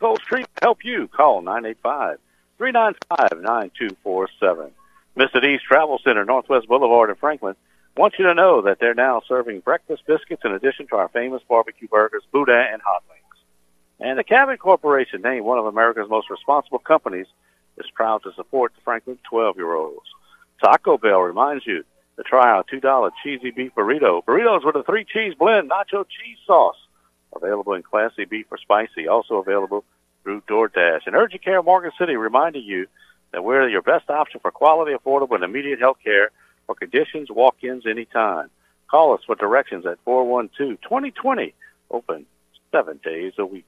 Nicole Shriva help you. Call 985-395-9247. Mr. D's Travel Center, Northwest Boulevard in Franklin, wants you to know that they're now serving breakfast biscuits in addition to our famous barbecue burgers, Boudin, and hot wings. And the Cabot Corporation, named one of America's most responsible companies, is proud to support the Franklin 12-year-olds. Taco Bell reminds you to try our $2 cheesy beef burrito. Burritos with a three cheese blend, nacho cheese sauce. Available in classy beef or spicy. Also available through DoorDash. And Urgent Care Morgan City reminding you that we're your best option for quality, affordable, and immediate health care for conditions, walk-ins anytime. Call us for directions at 412-2020. Open seven days a week.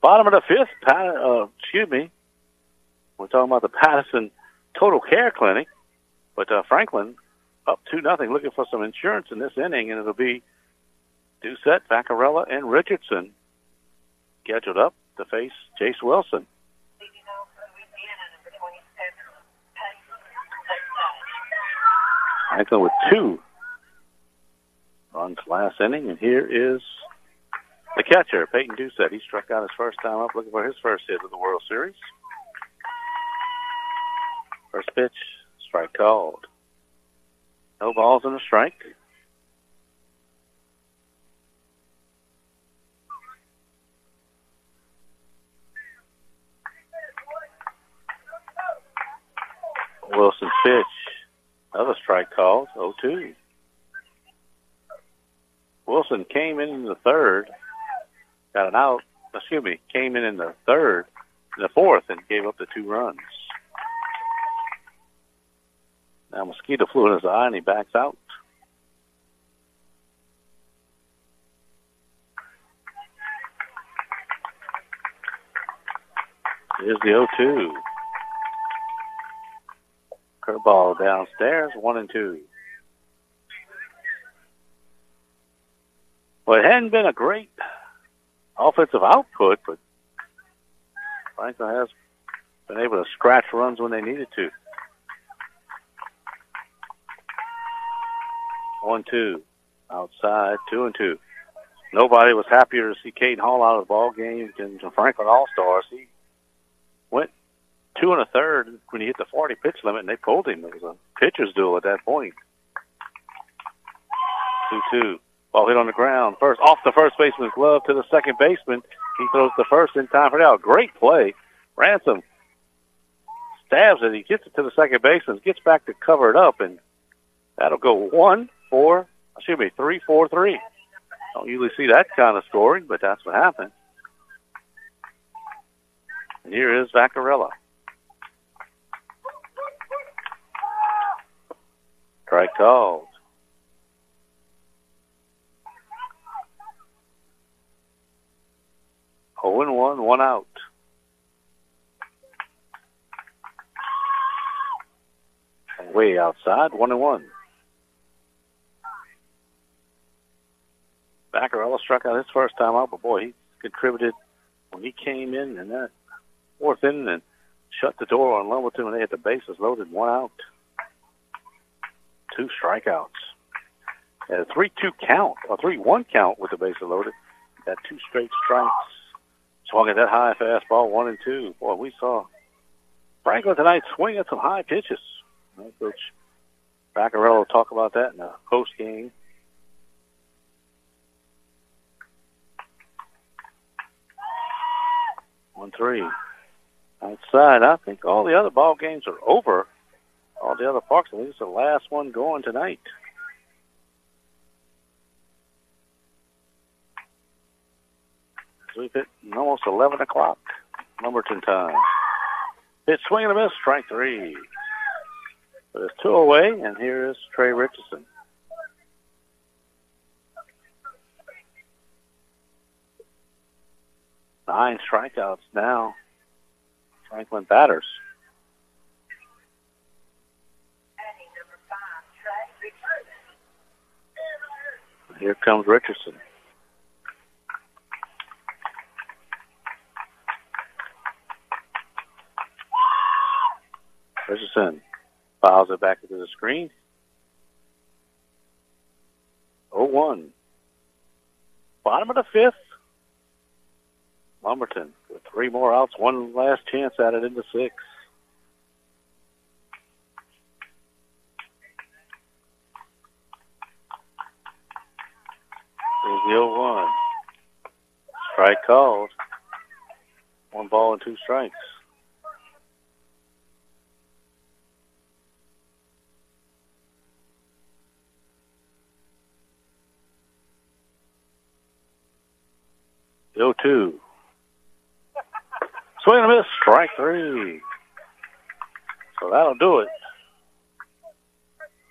Bottom of the fifth, uh, excuse me, we're talking about the Patterson Total Care Clinic, but uh, Franklin up two nothing, looking for some insurance in this inning, and it'll be Doucette, Vaccarella, and Richardson scheduled up to face Chase Wilson. Franklin with two runs last inning, and here is the catcher, Peyton Doucette. He struck out his first time up, looking for his first hit of the World Series. First pitch, strike called. No balls and a strike. Wilson pitch. Another strike called, 0-2. Wilson came in in the third, got an out, excuse me, came in in the third, in the fourth, and gave up the two runs. Now mosquito flew in his eye and he backs out. Here's the 0-2. Curveball downstairs, one and two. Well, it hadn't been a great offensive output, but Franklin has been able to scratch runs when they needed to. One, two, outside, two and two. Nobody was happier to see Caden Hall out of the ball game than the Franklin All Stars. He went two and a third when he hit the 40 pitch limit, and they pulled him. It was a pitcher's duel at that point. Two-two. Ball hit on the ground. First off the first baseman's glove to the second baseman. He throws the first in time for out. Great play. Ransom stabs it. He gets it to the second baseman. Gets back to cover it up, and that'll go one, four, excuse me, three, four, three. Don't usually see that kind of scoring, but that's what happened. And here is Vaccarella. Strike called. Oh and one, one out. Way outside, one and one. Vaccarella struck out his first time out, but boy, he contributed when he came in in that fourth inning and shut the door on Lumberton when they had the bases loaded, one out two strikeouts. Had a 3-2 count, a 3-1 count with the bases loaded. Got two straight strikes. Swung at that high fastball, one and two. Boy, we saw Franklin tonight swing at some high pitches. Coach Vaccarella will talk about that in the post game. One three. Outside, I think all the other ball games are over all the other parks. I think it's the last one going tonight. Hit almost 11 o'clock, Lumberton time. Hit swing and a miss, strike three. But it's two away, and here is Trey Richardson. Nine strikeouts now. Franklin batters. Here comes Richardson. Richardson files it back into the screen. 0-1. Bottom of the fifth. Lumberton with three more outs, one last chance at it into six. There's the 0-1. Strike called. One ball and two strikes. Go two. Swing and a miss, strike three. So that'll do it.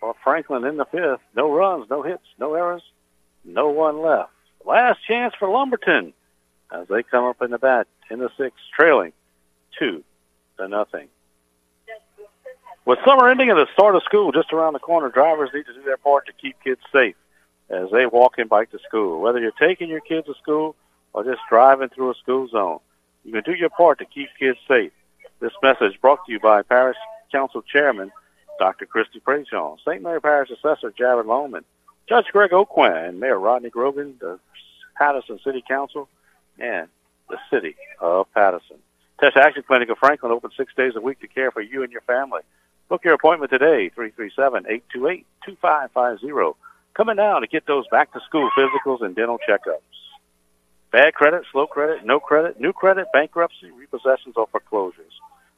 For Franklin in the fifth. No runs, no hits, no errors, no one left. Last chance for Lumberton as they come up in the bat in the sixth, trailing two to nothing. With summer ending and the start of school just around the corner, drivers need to do their part to keep kids safe as they walk and bike to school. Whether you're taking your kids to school or just driving through a school zone, you can do your part to keep kids safe. This message brought to you by Parish Council Chairman Dr. Christy Prejean, St. Mary Parish Assessor Jared Lohman, Judge Greg Aucoin, and Mayor Rodney Grogan, the Patterson City Council, and the City of Patterson. Teche Action Clinic of Franklin open six days a week to care for you and your family. Book your appointment today, 337-828-2550. Coming down to get those back-to-school physicals and dental checkups. Bad credit, slow credit, no credit, new credit, bankruptcy, repossessions, or foreclosures.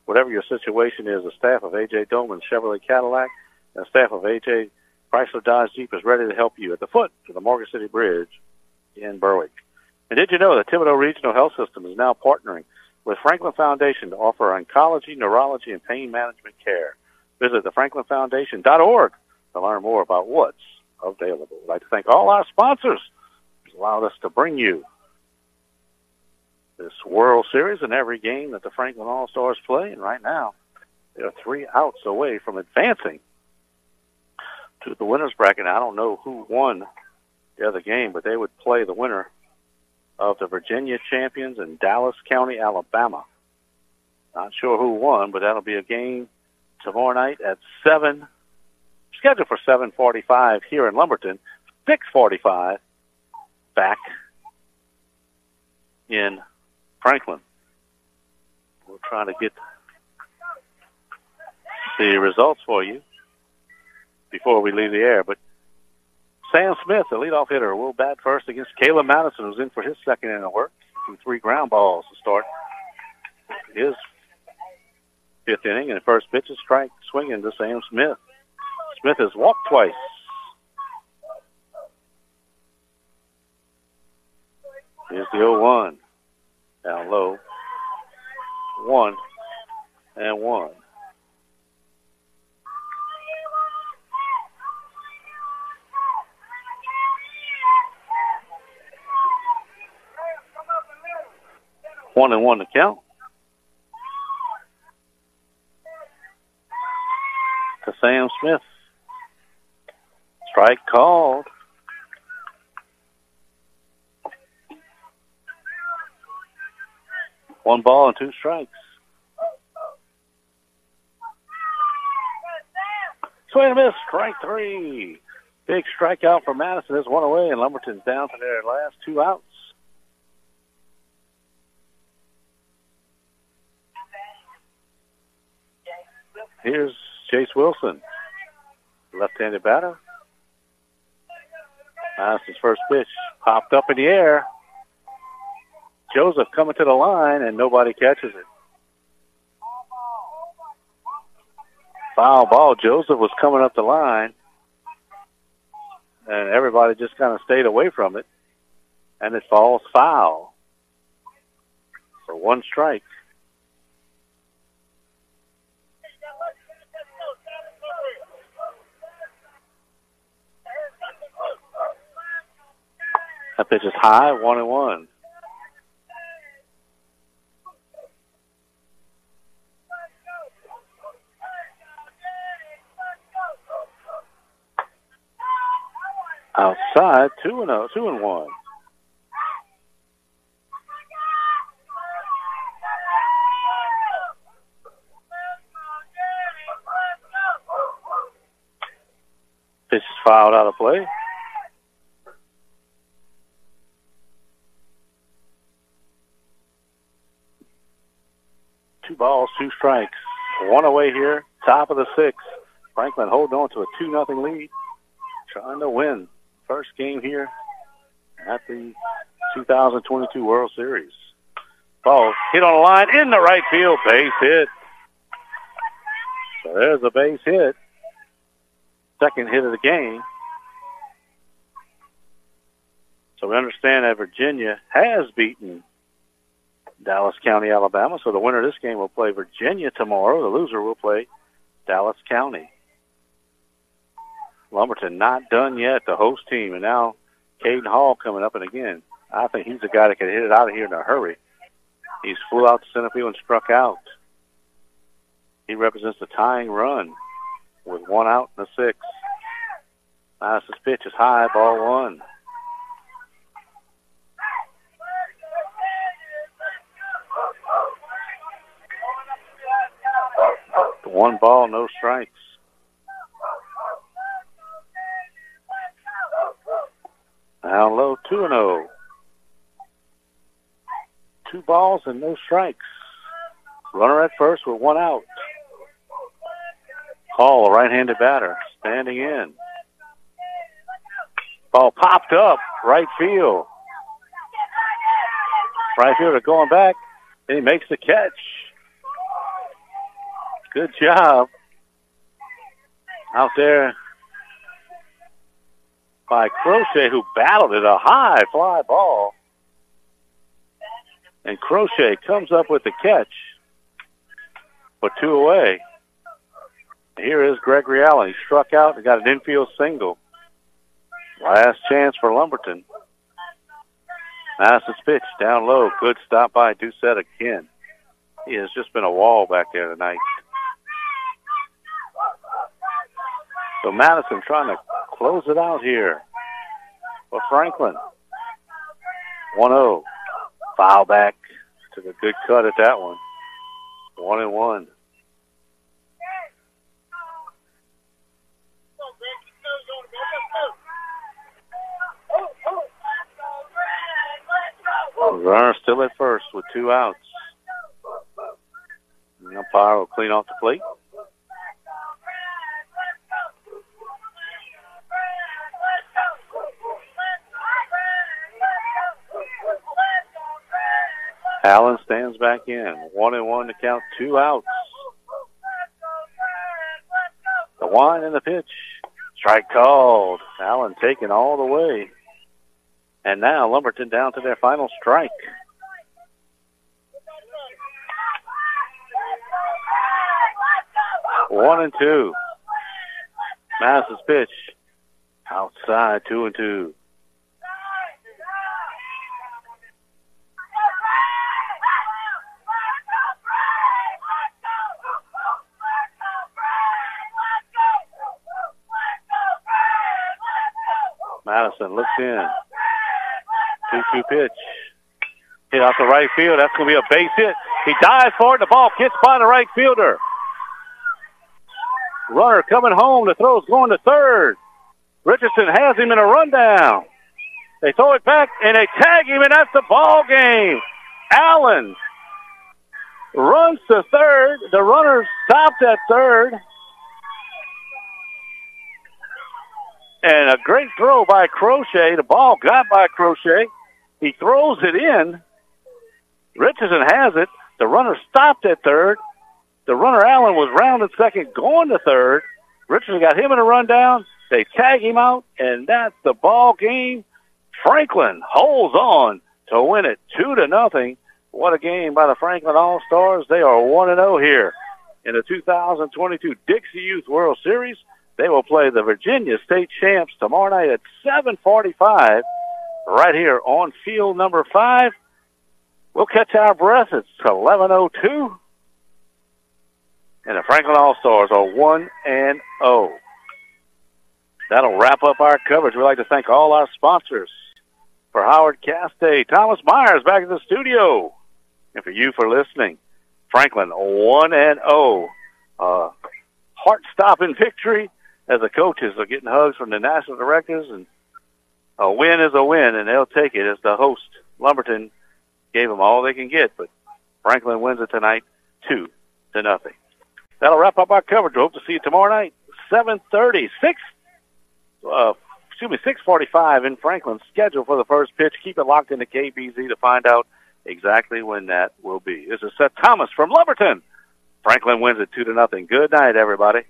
Whatever your situation is, the staff of A.J. Dohmann Chevrolet Cadillac and the staff of A.J. Chrysler Dodge Jeep is ready to help you at the foot of the Morgan City Bridge in Berwick. And did you know that Thibodaux Regional Health System is now partnering with Franklin Foundation to offer oncology, neurology, and pain management care? Visit thefranklinfoundation.org to learn more about what's available. I'd like to thank all our sponsors who's allowed us to bring you this World Series and every game that the Franklin All Stars play. And right now, they are three outs away from advancing to the winners bracket. I don't know who won the other game, but they would play the winner of the Virginia champions in Dallas County, Alabama. Not sure who won, but that'll be a game tomorrow night at seven, scheduled for seven forty-five here in Lumberton. Six forty-five back in Franklin. We'll try to get the results for you before we leave the air. But Sam Smith, the leadoff hitter, will bat first against Caleb Madison, who's in for his second inning of work from three ground balls to start his fifth inning. And the first pitch is strike swinging to Sam Smith. Smith has walked twice. Here's the 0-1. Down low. One and one. One and one to count. To Sam Smith. Strike called. One ball and two strikes. Swing and miss, strike three. Big strikeout for Madison. There's one away, and Lumberton's down to their last two outs. Here's Chase Wilson, left-handed batter. Madison's first pitch popped up in the air. Joseph coming to the line, and nobody catches it. Foul ball. Joseph was coming up the line, and everybody just kind of stayed away from it, and it falls foul for one strike. That pitch is high, one and one. Outside, two and oh, two and one. Pitch is fouled out of play. Two balls, two strikes. One away here, top of the sixth. Franklin holding on to a 2 nothing lead, trying to win first game here at the 2022 World Series. Ball hit on the line in the right field, base hit. So there's a base hit. Second hit of the game. So we understand that Virginia has beaten Dallas County, Alabama. So the winner of this game will play Virginia tomorrow. The loser will play Dallas County. Lumberton not done yet, the host team. And now Caden Hall coming up. And again, I think he's the guy that can hit it out of here in a hurry. He's flew out to center field and struck out. He represents the tying run with one out in the sixth. Madison's pitch is high, ball one. One ball, no strikes. Down low, 2 and 0. Two balls and no strikes. Runner at first with one out. Hall, a right-handed batter, standing in. Ball popped up, right field. Right fielder going back, and he makes the catch. Good job out there by Crochet, who battled it, a high fly ball. And Crochet comes up with the catch but two away. Here is Gregory Allen. He struck out and got an infield single. Last chance for Lumberton. Madison's pitch down low. Good stop by Doucette again. He has just been a wall back there tonight. So Madison trying to close it out here for Franklin. 1-0. Foul back. Took a good cut at that one. One and one. Runner still at first with two outs. The umpire will clean off the plate. Allen stands back in. One and one to count two outs. The one and the pitch. Strike called. Allen taken all the way. And now Lumberton down to their final strike. One and two. Madison's pitch. Outside, two and two. Madison looks in. 2-2 pitch. Hit out the right field. That's going to be a base hit. He dives for it. The ball gets by the right fielder. Runner coming home. The throw's going to third. Richardson has him in a rundown. They throw it back and they tag him, and that's the ball game. Allen runs to third. The runner stopped at third. And a great throw by Crochet. The ball got by Crochet. He throws it in. Richardson has it. The runner stopped at third. The runner Allen was rounded second, going to third. Richardson got him in a rundown. They tag him out, and that's the ball game. Franklin holds on to win it two to nothing. What a game by the Franklin All Stars. They are one and zero here in the 2022 Dixie Youth World Series. They will play the Virginia State Champs tomorrow night at 7:45, right here on field number five. We'll catch our breath. It's 11:02, and the Franklin All Stars are one and zero. That'll wrap up our coverage. We'd like to thank all our sponsors. For Howard Caste, Thomas Myers back in the studio. And for you for listening, Franklin 1 and 0. Uh, heart stopping victory as the coaches are getting hugs from the national directors and a win is a win and they'll take it as the host. Lumberton gave them all they can get, but Franklin wins it tonight two to nothing. That'll wrap up our coverage. We hope to see you tomorrow night, 7.30, 6, uh, excuse me, 6.45 in Franklin's schedule for the first pitch. Keep it locked into KBZ to find out exactly when that will be. This is Seth Thomas from Lumberton. Franklin wins it two to nothing. Good night, everybody.